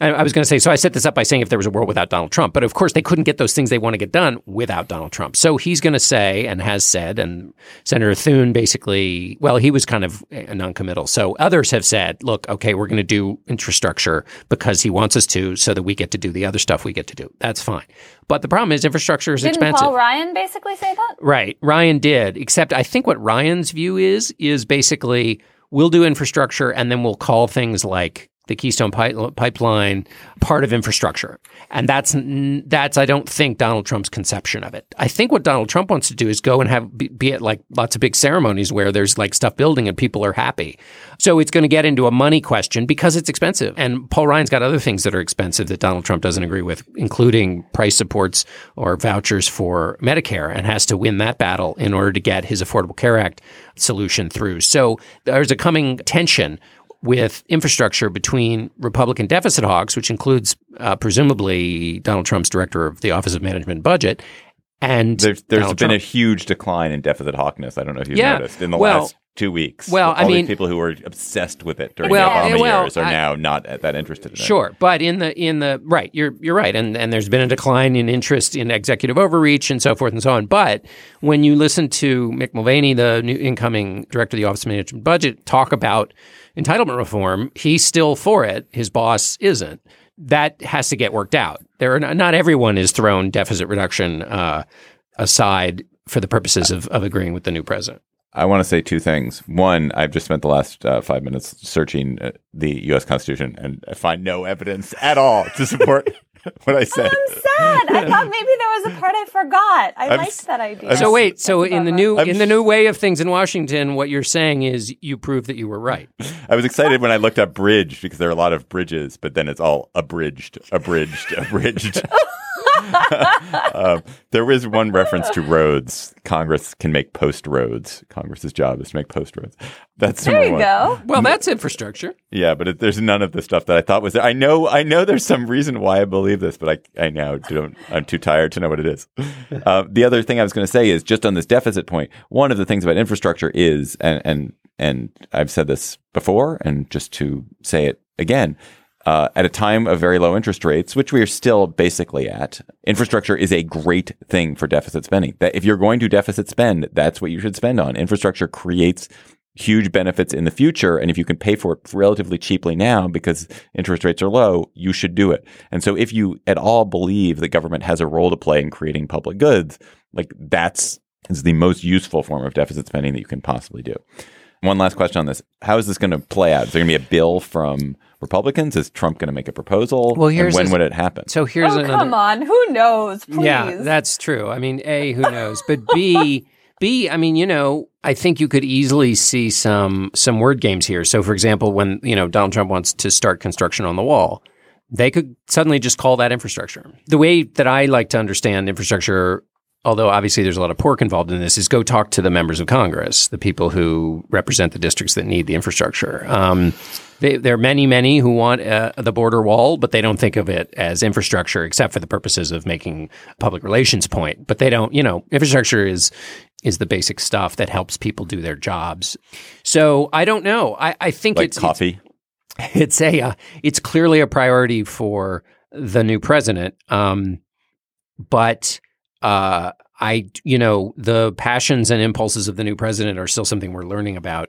Speaker 5: I was going to say, so I set this up by saying if there was a world without Donald Trump, but of course they couldn't get those things they want to get done without Donald Trump. So he's going to say and has said, and Senator Thune basically, well, he was kind of noncommittal. So others have said, look, okay, we're going to do infrastructure because he wants us to, so that we get to do the other stuff we get to do. That's fine. But the problem is infrastructure is
Speaker 6: Didn't
Speaker 5: expensive.
Speaker 6: Paul Ryan basically say that?
Speaker 5: Right. Ryan did, except I think what Ryan's view is, is basically we'll do infrastructure and then we'll call things like the Keystone Pipeline part of infrastructure. And that's that's I don't think Donald Trump's conception of it. I think what Donald Trump wants to do is go and have be, at like lots of big ceremonies where there's like stuff building and people are happy. So it's going to get into a money question because it's expensive. And Paul Ryan's got other things that are expensive that Donald Trump doesn't agree with, including price supports or vouchers for Medicare and has to win that battle in order to get his Affordable Care Act solution through. So there's a coming tension with infrastructure between Republican deficit hawks, which includes uh, presumably Donald Trump's director of the Office of Management and Budget. And
Speaker 4: there's, there's been
Speaker 5: Trump.
Speaker 4: a huge decline in deficit hawkness. I don't know if you've
Speaker 5: Yeah.
Speaker 4: noticed in the
Speaker 5: Well-
Speaker 4: last two weeks.
Speaker 5: well,
Speaker 4: all
Speaker 5: I mean-
Speaker 4: people who were obsessed with it during
Speaker 5: Well,
Speaker 4: the Obama
Speaker 5: well,
Speaker 4: years are
Speaker 5: I-
Speaker 4: now not that interested in it.
Speaker 5: Sure, but in the in the right, you're you're right, and and there's been a decline in interest in executive overreach and so forth and so on. But when you listen to Mick Mulvaney, the new incoming director of the Office of Management and Budget, talk about entitlement reform, he's still for it. His boss isn't. That has to get worked out. There are not, not everyone is thrown deficit reduction uh, aside for the purposes of, of agreeing with the new president.
Speaker 4: I want to say two things. One, I've just spent the last uh, five minutes searching uh, the U.S. Constitution, and I find no evidence at all to support what I said.
Speaker 6: Oh, I'm sad. I thought maybe there was a part I forgot. I
Speaker 4: I'm
Speaker 6: liked
Speaker 4: s-
Speaker 6: that idea.
Speaker 4: I'm
Speaker 5: So wait, so in the new
Speaker 4: I'm
Speaker 5: in the new way of things in Washington, what you're saying is you prove that you were right.
Speaker 4: I was excited when I looked up bridge because there are a lot of bridges, but then it's all abridged, abridged, abridged. um, there was one reference to roads. Congress can make post roads. Congress's job is to make post roads. That's
Speaker 6: there
Speaker 4: number
Speaker 6: you
Speaker 4: one.
Speaker 6: go.
Speaker 5: Well, that's infrastructure.
Speaker 4: Yeah, but it, there's none of the stuff that I thought was there. I know, I know, there's some reason why I believe this, but I, I now don't. I'm too tired to know what it is. Uh, the other thing I was going to say is just on this deficit point. One of the things about infrastructure is, and and and I've said this before, and just to say it again. Uh, at a time of very low interest rates, which we are still basically at, infrastructure is a great thing for deficit spending. That if you're going to deficit spend, that's what you should spend on. Infrastructure creates huge benefits in the future. And if you can pay for it relatively cheaply now because interest rates are low, you should do it. And so if you at all believe that government has a role to play in creating public goods, like that's is the most useful form of deficit spending that you can possibly do. One last question on this: How is this going to play out? Is there going to be a bill from Republicans? Is Trump going to make a proposal?
Speaker 5: Well,
Speaker 4: And
Speaker 5: here's
Speaker 4: when
Speaker 5: his-
Speaker 4: would it happen?
Speaker 5: So here's
Speaker 6: oh,
Speaker 5: another.
Speaker 6: come on. Who knows? Please.
Speaker 5: Yeah, that's true. I mean, A, who knows? But B, B, I mean, you know, I think you could easily see some some word games here. So for example, when, you know, Donald Trump wants to start construction on the wall, they could suddenly just call that infrastructure. The way that I like to understand infrastructure, although obviously there's a lot of pork involved in this, is go talk to the members of Congress, the people who represent the districts that need the infrastructure. Um, they, there are many, many who want uh, the border wall, but they don't think of it as infrastructure, except for the purposes of making public relations point. But they don't, you know, infrastructure is is the basic stuff that helps people do their jobs. So I don't know. I, I think
Speaker 4: like
Speaker 5: it's
Speaker 4: coffee.
Speaker 5: it's a uh, it's clearly a priority for the new president um but uh i you know the passions and impulses of the new president are still something we're learning about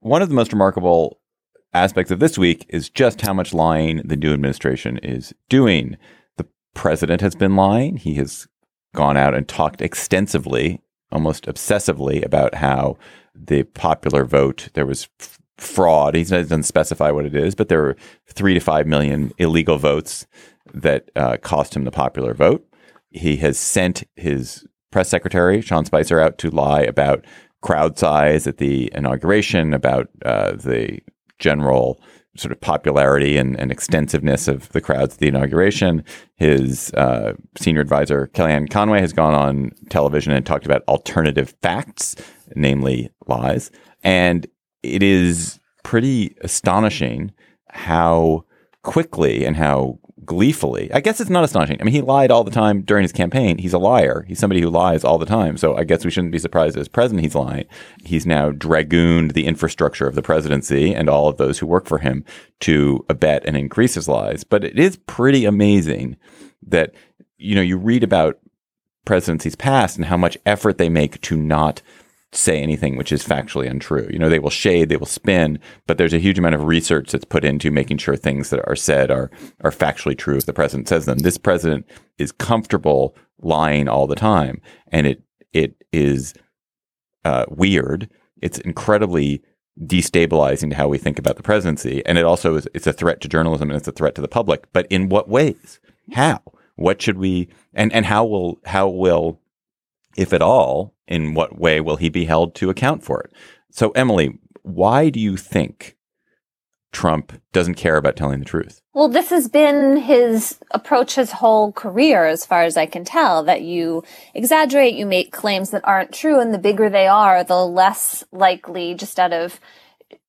Speaker 4: One of the most remarkable aspects of this week is just how much lying the new administration is doing. The president has been lying. He has gone out and talked extensively, almost obsessively, about how the popular vote, there was fraud. He doesn't specify what it is, but there were three to five million illegal votes that uh, cost him the popular vote. He has sent his press secretary, Sean Spicer, out to lie about crowd size at the inauguration, about uh, the general sort of popularity and, and extensiveness of the crowds at the inauguration. His uh, senior advisor, Kellyanne Conway, has gone on television and talked about alternative facts, namely lies. And it is pretty astonishing how quickly and how gleefully. I guess it's not astonishing. I mean, he lied all the time during his campaign. He's a liar. He's somebody who lies all the time. So I guess we shouldn't be surprised as president he's lying. He's now dragooned the infrastructure of the presidency and all of those who work for him to abet and increase his lies. But it is pretty amazing that, you know, you read about presidencies past and how much effort they make to not say anything which is factually untrue. You know, they will shade, they will spin, but there's a huge amount of research that's put into making sure things that are said are are factually true if the president says them. This president is comfortable lying all the time, and it it is uh, weird. It's incredibly destabilizing to how we think about the presidency, and it also is it's a threat to journalism and it's a threat to the public. But in what ways? How? What should we and and how will how will if at all, in what way will he be held to account for it? So, Emily, why do you think Trump doesn't care about telling the truth?
Speaker 6: Well, this has been his approach his whole career, as far as I can tell, that you exaggerate, you make claims that aren't true, and the bigger they are, the less likely, just out of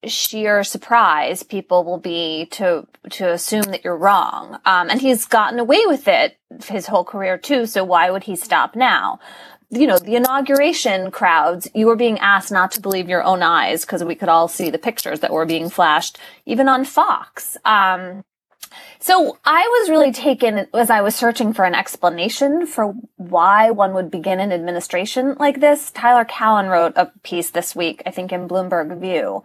Speaker 6: sheer surprise, people will be to to assume that you're wrong. Um, and he's gotten away with it his whole career too. So why would he stop now? You know, the inauguration crowds, you were being asked not to believe your own eyes because we could all see the pictures that were being flashed, even on Fox. Um, so I was really taken as I was searching for an explanation for why one would begin an administration like this. Tyler Cowen wrote a piece this week, I think in Bloomberg View,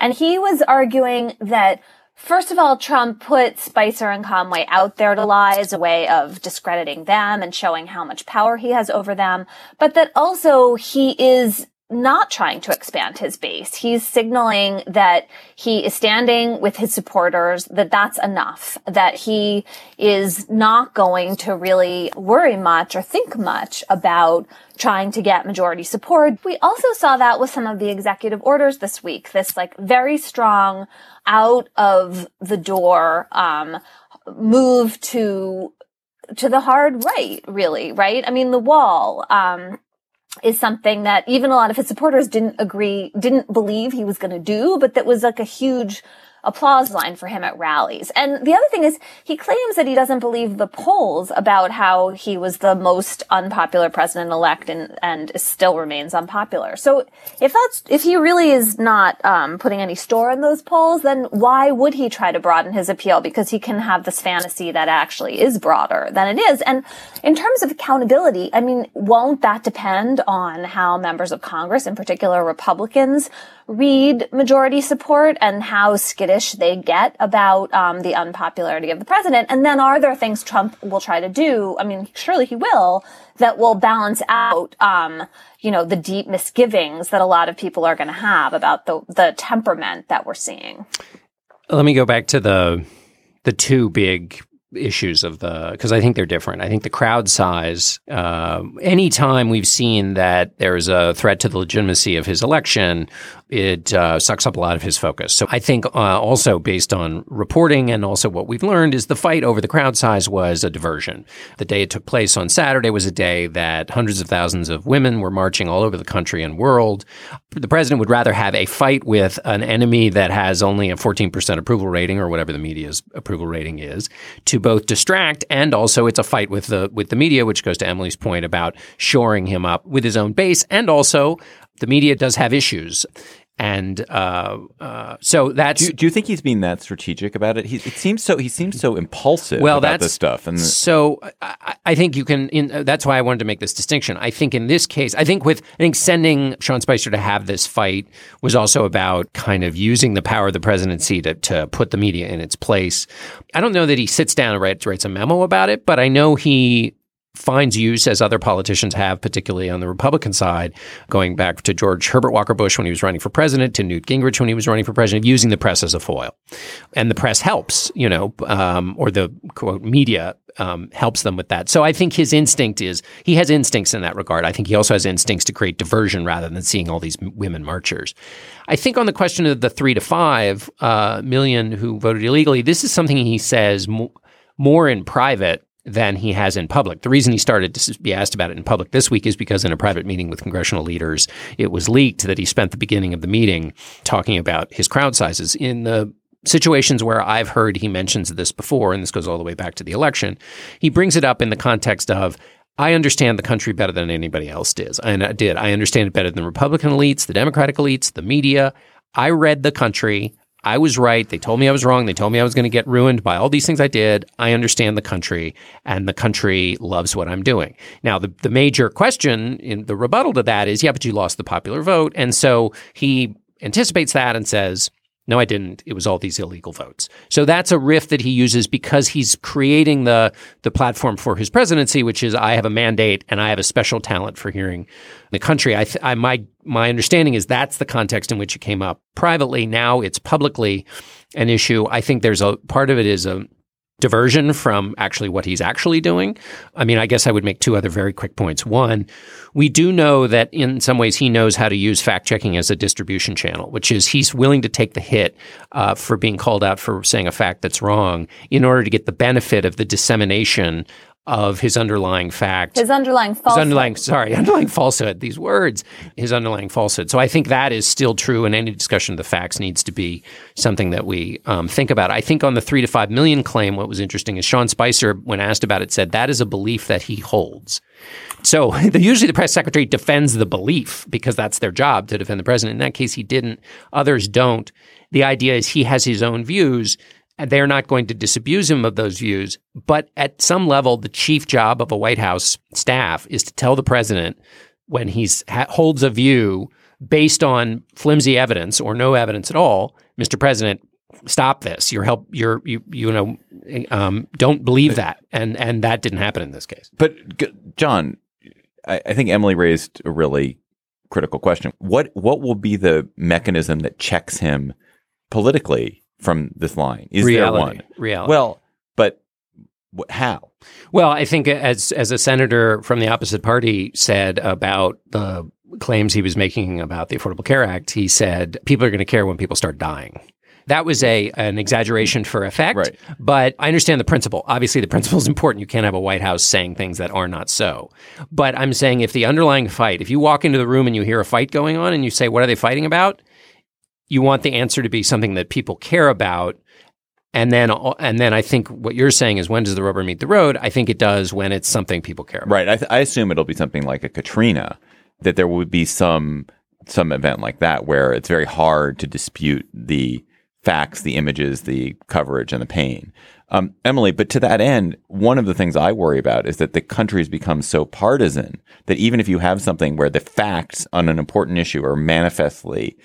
Speaker 6: and he was arguing that First of all, Trump put Spicer and Conway out there to lie as a way of discrediting them and showing how much power he has over them, but that also he is not trying to expand his base. He's signaling that he is standing with his supporters, that that's enough, that he is not going to really worry much or think much about trying to get majority support. We also saw that with some of the executive orders this week, this like very strong out of the door, um, move to, to the hard right, really, right? I mean, the wall, um, is something that even a lot of his supporters didn't agree, didn't believe he was going to do, but that was like a huge applause line for him at rallies. And the other thing is he claims that he doesn't believe the polls about how he was the most unpopular president elect and, and still remains unpopular. So if that's, if he really is not, um, putting any store in those polls, then why would he try to broaden his appeal? Because he can have this fantasy that actually is broader than it is. And in terms of accountability, I mean, won't that depend on how members of Congress, in particular Republicans, read majority support and how skittish they get about um, the unpopularity of the president? And then are there things Trump will try to do? I mean, surely he will that will balance out, um, you know, the deep misgivings that a lot of people are going to have about the the temperament that we're seeing.
Speaker 5: Let me go back to the the two big issues of the because I think they're different. I think the crowd size. Uh, anytime we've seen that there's a threat to the legitimacy of his election, it uh, sucks up a lot of his focus. So I think uh, also based on reporting and also what we've learned is the fight over the crowd size was a diversion. The day it took place on Saturday was a day that hundreds of thousands of women were marching all over the country and world. The president would rather have a fight with an enemy that has only a 14% approval rating or whatever the media's approval rating is to both distract and also it's a fight with the with the media, which goes to Emily's point about shoring him up with his own base and also the media does have issues. And uh, uh, so that's.
Speaker 4: Do, do, you think he's being that strategic about it? He, it seems so. He seems so impulsive
Speaker 5: well,
Speaker 4: about
Speaker 5: that's,
Speaker 4: this stuff. And
Speaker 5: so I, I think you can. In, uh, that's why I wanted to make this distinction. I think in this case, I think with I think sending Sean Spicer to have this fight was also about kind of using the power of the presidency to to put the media in its place. I don't know that he sits down and writes, writes a memo about it, but I know he finds use, as other politicians have, particularly on the Republican side, going back to George Herbert Walker Bush when he was running for president, to Newt Gingrich when he was running for president, using the press as a foil. And the press helps, you know, um, or the quote media um, helps them with that. So I think his instinct is he has instincts in that regard. I think he also has instincts to create diversion rather than seeing all these women marchers. I think on the question of the three to five uh, million who voted illegally, this is something he says mo- more in private than he has in public. The reason he started to be asked about it in public this week is because in a private meeting with congressional leaders, it was leaked that he spent the beginning of the meeting talking about his crowd sizes. In the situations where I've heard he mentions this before, and this goes all the way back to the election, he brings it up in the context of I understand the country better than anybody else does. And I did. I understand it better than Republican elites, the Democratic elites, the media. I read the country. I was right. They told me I was wrong. They told me I was going to get ruined by all these things I did. I understand the country, and the country loves what I'm doing. Now, the, the major question in the rebuttal to that is, yeah, but you lost the popular vote. And so he anticipates that and says, no, I didn't. It was all these illegal votes. So that's a riff that he uses because he's creating the the platform for his presidency, which is I have a mandate and I have a special talent for hearing the country. I, th- I my my understanding is that's the context in which it came up privately. Now it's publicly an issue. I think there's a part of it is a diversion from actually what he's actually doing. I mean, I guess I would make two other very quick points. One, we do know that in some ways he knows how to use fact checking as a distribution channel, which is he's willing to take the hit uh, for being called out for saying a fact that's wrong in order to get the benefit of the dissemination of his underlying fact.
Speaker 6: His underlying falsehood.
Speaker 5: His underlying, sorry, underlying falsehood, these words, his underlying falsehood. So I think that is still true, and any discussion of the facts needs to be something that we um, think about. I think on the three to five million claim, what was interesting is Sean Spicer, when asked about it, said that is a belief that he holds. So usually the press secretary defends the belief because that's their job to defend the president. In that case, he didn't. Others don't. The idea is he has his own views they're not going to disabuse him of those views. But at some level, the chief job of a White House staff is to tell the president when he ha- holds a view based on flimsy evidence or no evidence at all, Mr. President, stop this. You're help. You're you you know um, don't believe that, and and that didn't happen in this case.
Speaker 4: But John, I, I think Emily raised a really critical question. What what will be the mechanism that checks him politically from this line? Is
Speaker 5: reality,
Speaker 4: there one?
Speaker 5: Reality.
Speaker 4: Well, but how?
Speaker 5: Well, I think as as a senator from the opposite party said about the claims he was making about the Affordable Care Act, he said people are going to care when people start dying. That was a an exaggeration for effect,
Speaker 4: right.
Speaker 5: but I understand the principle. Obviously, the principle is important. You can't have a White House saying things that are not so. But I'm saying if the underlying fight, if you walk into the room and you hear a fight going on and you say, "What are they fighting about?" You want the answer to be something that people care about. And then, and then I think what you're saying is when does the rubber meet the road? I think it does when it's something people care about.
Speaker 4: Right. I, th- I assume it'll be something like a Katrina, that there would be some some event like that where it's very hard to dispute the facts, the images, the coverage, and the pain. Um, Emily, but to that end, one of the things I worry about is that the country has become so partisan that even if you have something where the facts on an important issue are manifestly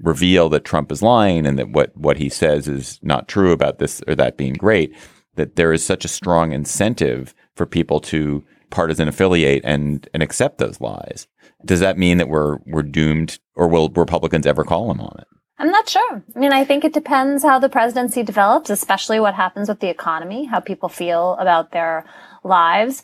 Speaker 4: reveal that Trump is lying and that what, what he says is not true about this or that being great, that there is such a strong incentive for people to partisan affiliate and, and accept those lies. Does that mean that we're, we're doomed or will Republicans ever call him on it?
Speaker 6: I'm not sure. I mean, I think it depends how the presidency develops, especially what happens with the economy, how people feel about their lives.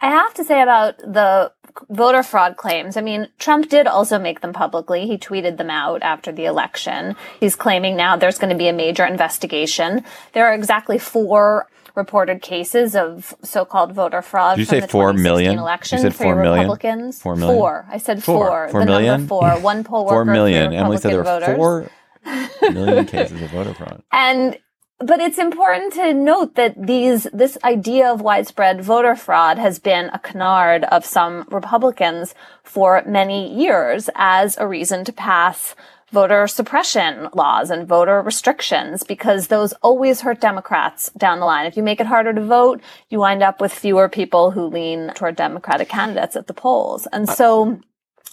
Speaker 6: I have to say about the voter fraud claims. I mean, Trump did also make them publicly. He tweeted them out after the election. He's claiming now there's going to be a major investigation. There are exactly four reported cases of so-called voter fraud
Speaker 4: Did you
Speaker 6: from
Speaker 4: say
Speaker 6: the
Speaker 4: four
Speaker 6: 2016
Speaker 4: million?
Speaker 6: election
Speaker 4: You said four?
Speaker 6: Republicans.
Speaker 4: Four million?
Speaker 6: Four. I said
Speaker 4: Four.
Speaker 6: four.
Speaker 4: Four
Speaker 6: the
Speaker 4: million?
Speaker 6: four. One poll worker
Speaker 4: Four million. Emily said there were
Speaker 6: voters.
Speaker 4: four million cases of voter fraud.
Speaker 6: And but it's important to note that these this idea of widespread voter fraud has been a canard of some Republicans for many years as a reason to pass voter suppression laws and voter restrictions because those always hurt Democrats down the line. If you make it harder to vote, you wind up with fewer people who lean toward Democratic candidates at the polls. And so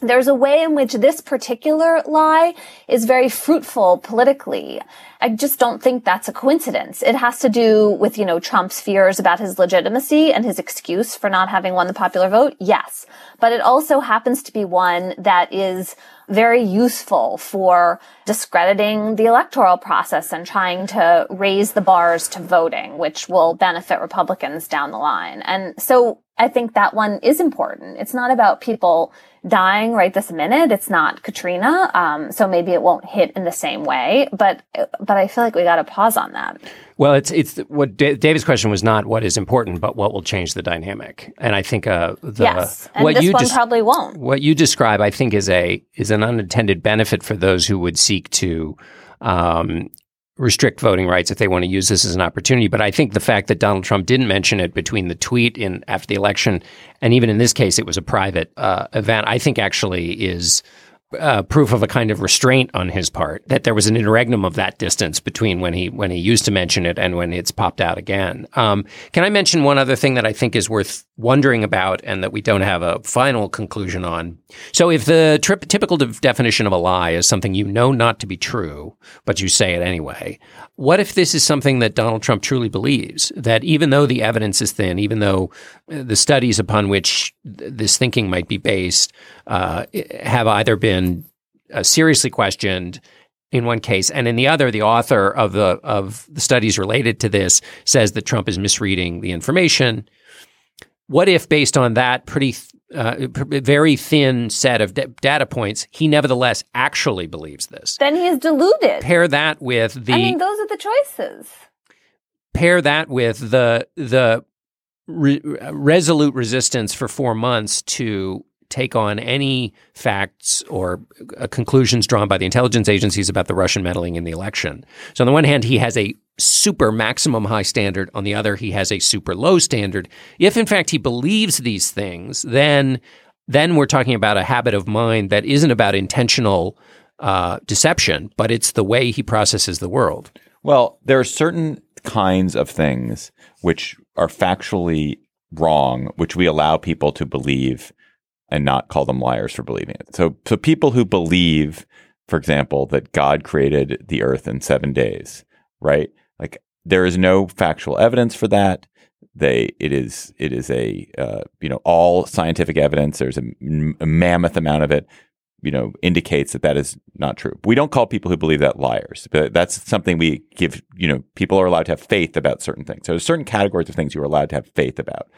Speaker 6: there's a way in which this particular lie is very fruitful politically. I just don't think that's a coincidence. It has to do with, you know, Trump's fears about his legitimacy and his excuse for not having won the popular vote. Yes. But it also happens to be one that is very useful for discrediting the electoral process and trying to raise the bars to voting, which will benefit Republicans down the line. And so I think that one is important. It's not about people dying right this minute. It's not Katrina. Um, so maybe it won't hit in the same way, but, but I feel like we got to pause on that.
Speaker 5: Well, it's it's what Da- David's question was not what is important, but what will change the dynamic. And I think uh, the
Speaker 6: yes. And
Speaker 5: what
Speaker 6: this
Speaker 5: you
Speaker 6: one
Speaker 5: des-
Speaker 6: probably won't.
Speaker 5: what you describe, I think, is a is an unintended benefit for those who would seek to um, restrict voting rights if they want to use this as an opportunity. But I think the fact that Donald Trump didn't mention it between the tweet in after the election, and even in this case, it was a private uh, event. I think actually is. Uh, proof of a kind of restraint on his part that there was an interregnum of that distance between when he when he used to mention it and when it's popped out again. Um, can I mention one other thing that I think is worth wondering about and that we don't have a final conclusion on? So, if the typical de- definition of a lie is something you know not to be true, but you say it anyway, what if this is something that Donald Trump truly believes? That even though the evidence is thin, even though uh, the studies upon which th- this thinking might be based uh, have either been uh, seriously questioned in one case, and in the other, the author of the of the studies related to this says that Trump is misreading the information. What if, based on that pretty uh, very thin set of da- data points, he nevertheless actually believes this?
Speaker 6: Then he is deluded.
Speaker 5: Pair that with the
Speaker 6: I mean, those are the choices.
Speaker 5: pair that with the the re- resolute resistance for four months to take on any facts or uh, conclusions drawn by the intelligence agencies about the Russian meddling in the election. So on the one hand, he has a super maximum high standard. On the other, he has a super low standard. If in fact he believes these things, then then we're talking about a habit of mind that isn't about intentional uh, deception, but it's the way he processes the world.
Speaker 4: Well, there are certain kinds of things which are factually wrong, which we allow people to believe and not call them liars for believing it. So, so people who believe, for example, that God created the earth in seven days, right? Like there is no factual evidence for that. They, it is, it is a, uh, you know, all scientific evidence. There's a, mammoth amount of it you know, indicates that that is not true. We don't call people who believe that liars, but that's something we give, you know, people are allowed to have faith about certain things. So there's certain categories of things you're allowed to have faith about.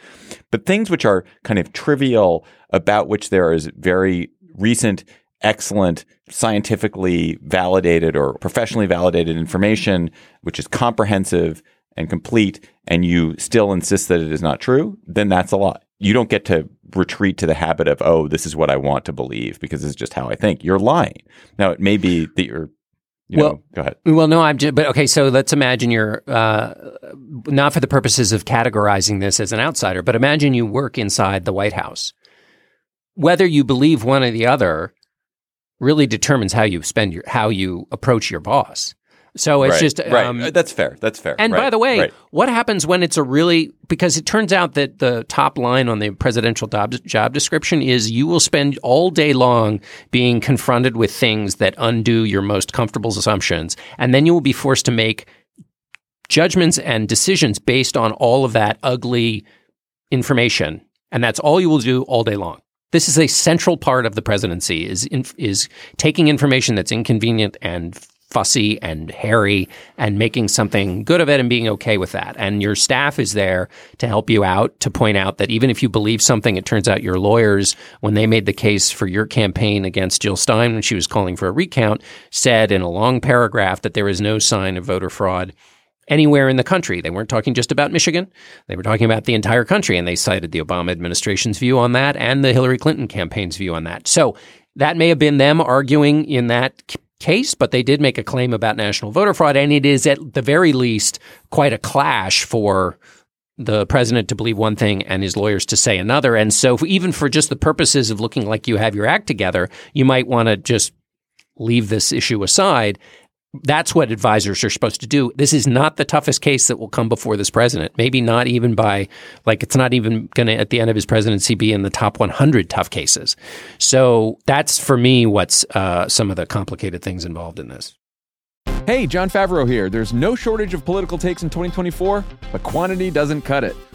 Speaker 4: But things which are kind of trivial, about which there is very recent, excellent, scientifically validated or professionally validated information, which is comprehensive and complete, and you still insist that it is not true, then that's a lie. You don't get to retreat to the habit of, oh, this is what I want to believe because this is just how I think. You're lying. Now, it may be that you're you
Speaker 5: well,
Speaker 4: know, go ahead.
Speaker 5: Well, no, I'm just, but okay. So let's imagine you're uh, not for the purposes of categorizing this as an outsider, but imagine you work inside the White House. Whether you believe one or the other really determines how you spend your how you approach your boss. So it's
Speaker 4: Right,
Speaker 5: just
Speaker 4: right.
Speaker 5: um,
Speaker 4: Uh, That's fair. That's fair.
Speaker 5: And by the way,
Speaker 4: right.
Speaker 5: what happens when it's a really because it turns out that the top line on the presidential job, job description is you will spend all day long being confronted with things that undo your most comfortable assumptions, and then you will be forced to make judgments and decisions based on all of that ugly information, and that's all you will do all day long. This is a central part of the presidency is in, is taking information that's inconvenient and fussy and hairy and making something good of it and being okay with that. And your staff is there to help you out to point out that even if you believe something, it turns out your lawyers, when they made the case for your campaign against Jill Stein when she was calling for a recount, said in a long paragraph that there is no sign of voter fraud anywhere in the country. They weren't talking just about Michigan. They were talking about the entire country. And they cited the Obama administration's view on that and the Hillary Clinton campaign's view on that. So that may have been them arguing in that case, but they did make a claim about national voter fraud. And it is at the very least quite a clash for the president to believe one thing and his lawyers to say another. And so, even for just the purposes of looking like you have your act together, you might want to just leave this issue aside. That's what advisors are supposed to do. This is not the toughest case that will come before this president. Maybe not even by, like, it's not even going to, at the end of his presidency, be in the top 100 tough cases. So that's for me what's uh, some of the complicated things involved in this.
Speaker 7: Hey, John Favreau here. There's no shortage of political takes in 2024, but quantity doesn't cut it.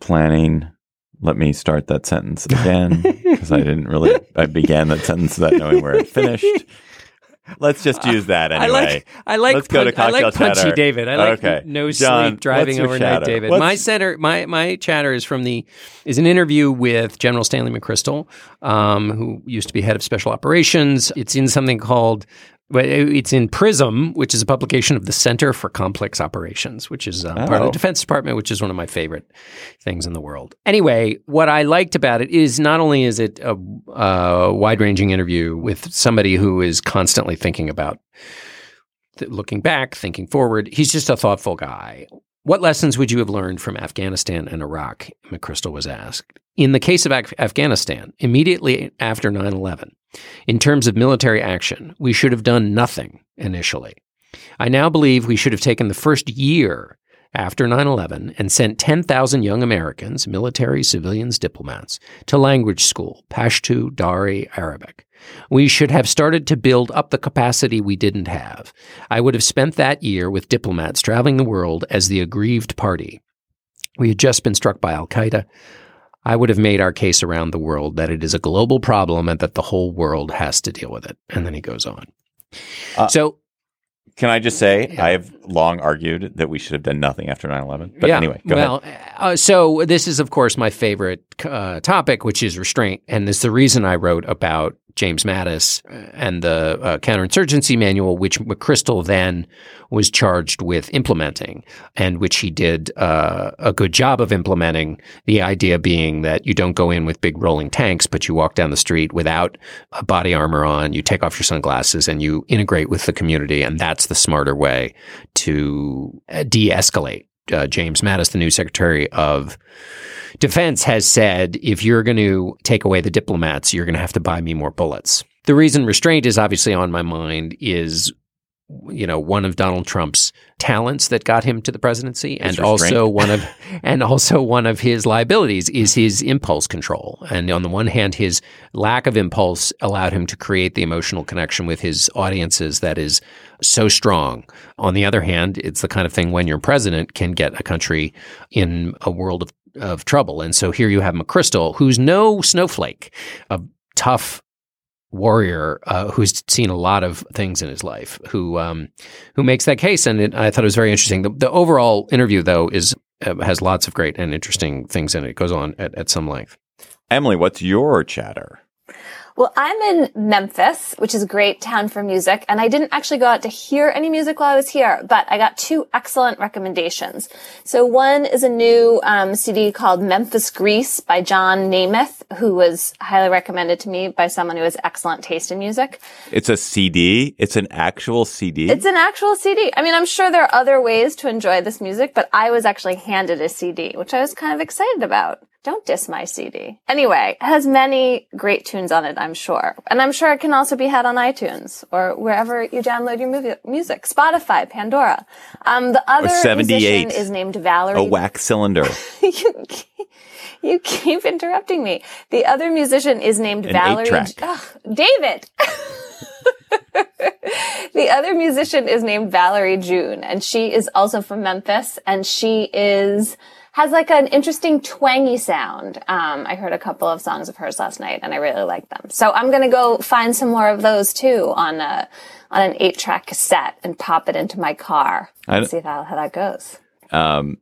Speaker 4: planning, let me start that sentence again because I didn't really. I began that sentence without knowing where it finished. Let's just use that anyway.
Speaker 5: I like I like
Speaker 4: Let's go to
Speaker 5: pun- I
Speaker 4: cocktail
Speaker 5: like punchy
Speaker 4: chatter.
Speaker 5: David. I like
Speaker 4: okay.
Speaker 5: no
Speaker 4: John,
Speaker 5: sleep driving overnight
Speaker 4: chatter?
Speaker 5: David.
Speaker 4: What's-
Speaker 5: My center my my chatter is from the is an interview with General Stanley McChrystal, um, who used to be head of special operations. It's in something called it's in PRISM, which is a publication of the Center for Complex Operations, which is uh, part of
Speaker 4: Oh.
Speaker 5: the Defense Department, which is one of my favorite things in the world. Anyway, what I liked about it is not only is it a, a wide-ranging interview with somebody who is constantly thinking about th- looking back, thinking forward. He's just a thoughtful guy. What lessons would you have learned from Afghanistan and Iraq? McChrystal was asked. In the case of Af- Afghanistan, immediately after 9 11, in terms of military action, we should have done nothing initially. I now believe we should have taken the first year after 9 11 and sent 10,000 young Americans, military, civilians, diplomats, to language school, Pashto, Dari, Arabic. We should have started to build up the capacity we didn't have. I would have spent that year with diplomats traveling the world as the aggrieved party. We had just been struck by Al Qaeda. I would have made our case around the world that it is a global problem and that the whole world has to deal with it. And then he goes on. so,
Speaker 4: Can I just say, I've long argued that we should have done nothing after 9 11. But
Speaker 5: yeah,
Speaker 4: anyway, go
Speaker 5: well,
Speaker 4: ahead.
Speaker 5: Uh, so this is, of course, my favorite uh, topic, which is restraint, and it's the reason I wrote about James Mattis and the uh, counterinsurgency manual, which McChrystal then was charged with implementing, and which he did uh, a good job of implementing. The idea being that you don't go in with big rolling tanks, but you walk down the street without a body armor on, you take off your sunglasses, and you integrate with the community, and that's the smarter way to uh, de-escalate. Uh, James Mattis, the new Secretary of Defense, has said if you're going to take away the diplomats, you're going to have to buy me more bullets. The reason restraint is obviously on my mind is, you know, one of Donald Trump's talents that got him to the presidency, and also one of and also one of his liabilities is his impulse control. And on the one hand, his lack of impulse allowed him to create the emotional connection with his audiences that is so strong. On the other hand, it's the kind of thing when you're president can get a country in a world of, of trouble. And so here you have McChrystal, who's no snowflake, a tough warrior uh, who's seen a lot of things in his life, who um, who makes that case. And it, I thought it was very interesting. The, the overall interview, though, is uh, has lots of great and interesting things in it. It goes on at, at some length.
Speaker 4: Emily, what's your chatter?
Speaker 6: Well, I'm in Memphis, which is a great town for music, and I didn't actually go out to hear any music while I was here, but I got two excellent recommendations. So one is a new um, CD called Memphis Grease by John Nemeth, who was highly recommended to me by someone who has excellent taste in music.
Speaker 4: It's a CD. It's an actual CD.
Speaker 6: It's an actual CD. I mean, I'm sure there are other ways to enjoy this music, but I was actually handed a CD, which I was kind of excited about. Don't diss my CD. Anyway, it has many great tunes on it, I'm sure. And I'm sure it can also be had on iTunes or wherever you download your movie, music. Spotify, Pandora. Um, the other
Speaker 4: 78.
Speaker 6: musician is named Valerie.
Speaker 4: a wax cylinder.
Speaker 6: you, keep, you keep interrupting me. The other musician is named
Speaker 4: An
Speaker 6: Valerie. Ugh, David. the other musician is named Valerie June, and she is also from Memphis, and she is has like an interesting twangy sound. Um, I heard a couple of songs of hers last night, and I really like them. So I'm gonna go find some more of those too on a on an eight track cassette and pop it into my car
Speaker 4: I
Speaker 6: and
Speaker 4: don't-
Speaker 6: see how, how that goes.
Speaker 4: Um,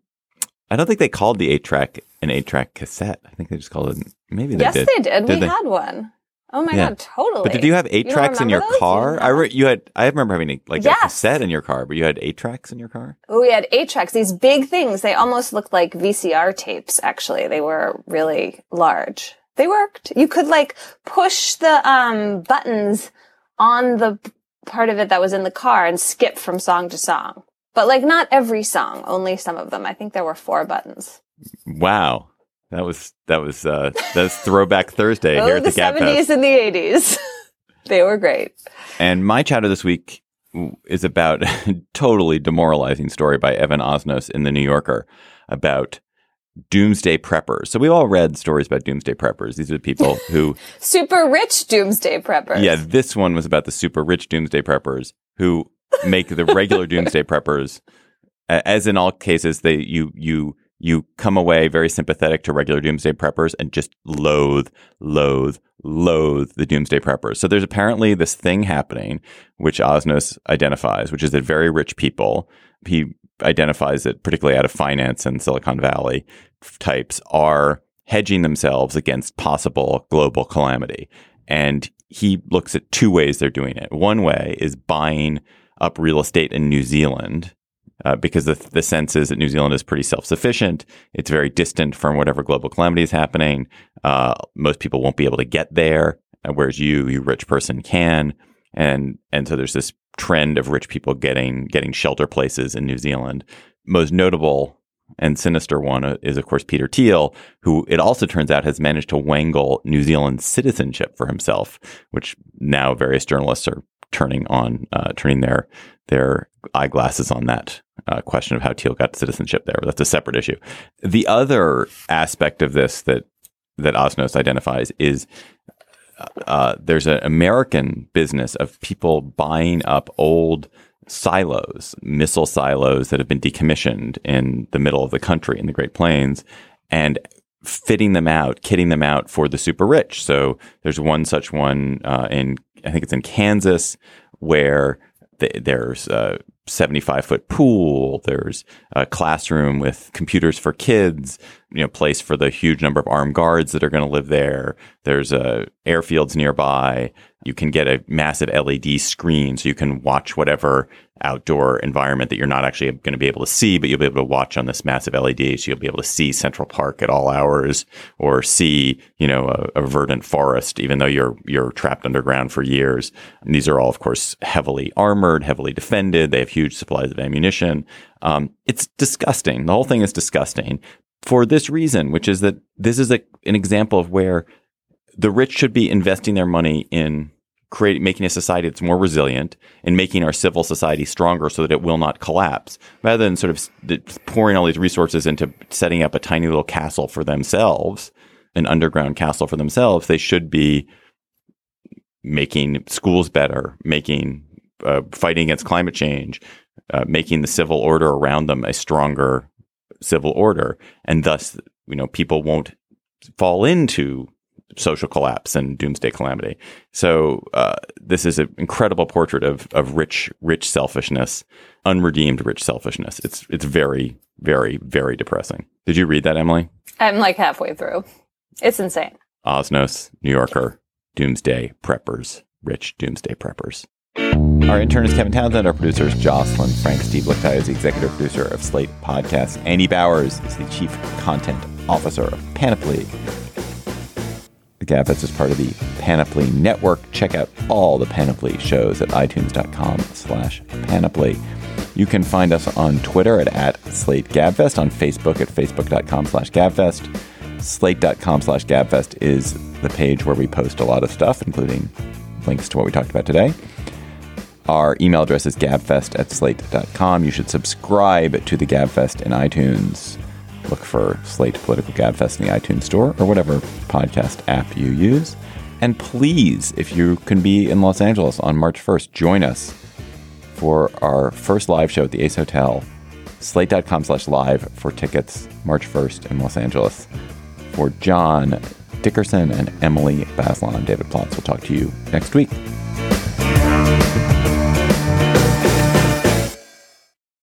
Speaker 4: I don't think they called the eight track an eight track cassette. I think they just called it. Maybe they
Speaker 6: yes,
Speaker 4: did.
Speaker 6: they did. we
Speaker 4: they?
Speaker 6: had one. Oh my
Speaker 4: Yeah.
Speaker 6: god, totally.
Speaker 4: But did you have eight
Speaker 6: don't
Speaker 4: tracks in your
Speaker 6: those?
Speaker 4: car? I re- you had. I remember having a, like
Speaker 6: Yes.
Speaker 4: a cassette in your car, but you had eight tracks in your car.
Speaker 6: Oh, we had eight tracks. These big things. They almost looked like VCR tapes. Actually, they were really large. They worked. You could like push the um, buttons on the part of it that was in the car and skip from song to song. But like not every song, only some of them. I think there were four buttons.
Speaker 4: Wow, that was that was uh, that was Throwback Thursday
Speaker 6: oh,
Speaker 4: here at
Speaker 6: the
Speaker 4: the Gap
Speaker 6: seventies
Speaker 4: Fest.
Speaker 6: and the eighties. they were great.
Speaker 4: And my chatter this week is about a totally demoralizing story by Evan Osnos in the New Yorker about doomsday preppers. So we've all read stories about doomsday preppers. These are the people who
Speaker 6: Super rich doomsday preppers.
Speaker 4: Yeah, this one was about the super rich doomsday preppers who make the regular doomsday preppers. As in all cases, they you you you come away very sympathetic to regular doomsday preppers and just loathe, loathe, loathe the doomsday preppers. So there's apparently this thing happening, which Osnos identifies, which is that very rich people, he identifies it particularly out of finance and Silicon Valley types, are hedging themselves against possible global calamity. And he looks at two ways they're doing it. One way is buying up real estate in New Zealand uh, because the, the sense is that New Zealand is pretty self sufficient. It's very distant from whatever global calamity is happening. Uh, most people won't be able to get there, uh, whereas you, you rich person, can. And and so there's this trend of rich people getting getting shelter places in New Zealand. Most notable and sinister one uh, is, of course, Peter Thiel, who it also turns out has managed to wangle New Zealand citizenship for himself, which now various journalists are turning on, uh, turning their their eyeglasses on that uh, question of how Thiel got citizenship there. That's a separate issue. The other aspect of this that that Osnos identifies is uh, there's an American business of people buying up old silos, missile silos that have been decommissioned in the middle of the country in the Great Plains, and fitting them out, kitting them out for the super rich. So there's one such one uh, in, I think it's in Kansas, where th- there's a 75 foot pool. There's a classroom with computers for kids, you know, place for the huge number of armed guards that are going to live there. There's uh, airfields nearby. You can get a massive LED screen so you can watch whatever outdoor environment that you're not actually going to be able to see, but you'll be able to watch on this massive LED. So you'll be able to see Central Park at all hours or see, you know, a, a verdant forest, even though you're, you're trapped underground for years. And these are all, of course, heavily armored, heavily defended. They have huge supplies of ammunition. Um, it's disgusting. The whole thing is disgusting for this reason, which is that this is a, an example of where the rich should be investing their money in creating, making a society that's more resilient and making our civil society stronger so that it will not collapse rather than sort of pouring all these resources into setting up a tiny little castle for themselves, an underground castle for themselves. They should be making schools better, making, uh, fighting against climate change, uh, making the civil order around them a stronger civil order. And thus, you know, people won't fall into social collapse and doomsday calamity. So uh, this is an incredible portrait of of rich rich selfishness, unredeemed rich selfishness. It's it's very very very depressing. Did you read that, Emily?
Speaker 6: I'm like halfway through. It's insane.
Speaker 4: Osnos, New Yorker, Doomsday Preppers, rich Doomsday Preppers. Our intern is Kevin Townsend. Our producer is Jocelyn Frank. Steve Lickteig is the executive producer of Slate Podcasts. Andy Bowers is the chief content officer of Panoply. The Gabfest is part of the Panoply Network. Check out all the Panoply shows at itunes.com slash panoply. You can find us on Twitter at, at Slate Gabfest, on Facebook at facebook.com slash Gabfest. Slate.com slash Gabfest is the page where we post a lot of stuff, including links to what we talked about today. Our email address is gabfest at slate.com. You should subscribe to the Gabfest in iTunes. Look for Slate Political Gabfest in the iTunes Store or whatever podcast app you use. And please, if you can be in Los Angeles on March 1st, join us for our first live show at the Ace Hotel. Slate.com slash live for tickets March 1st in Los Angeles. For John Dickerson and Emily Bazelon, David Plotz will talk to you next week.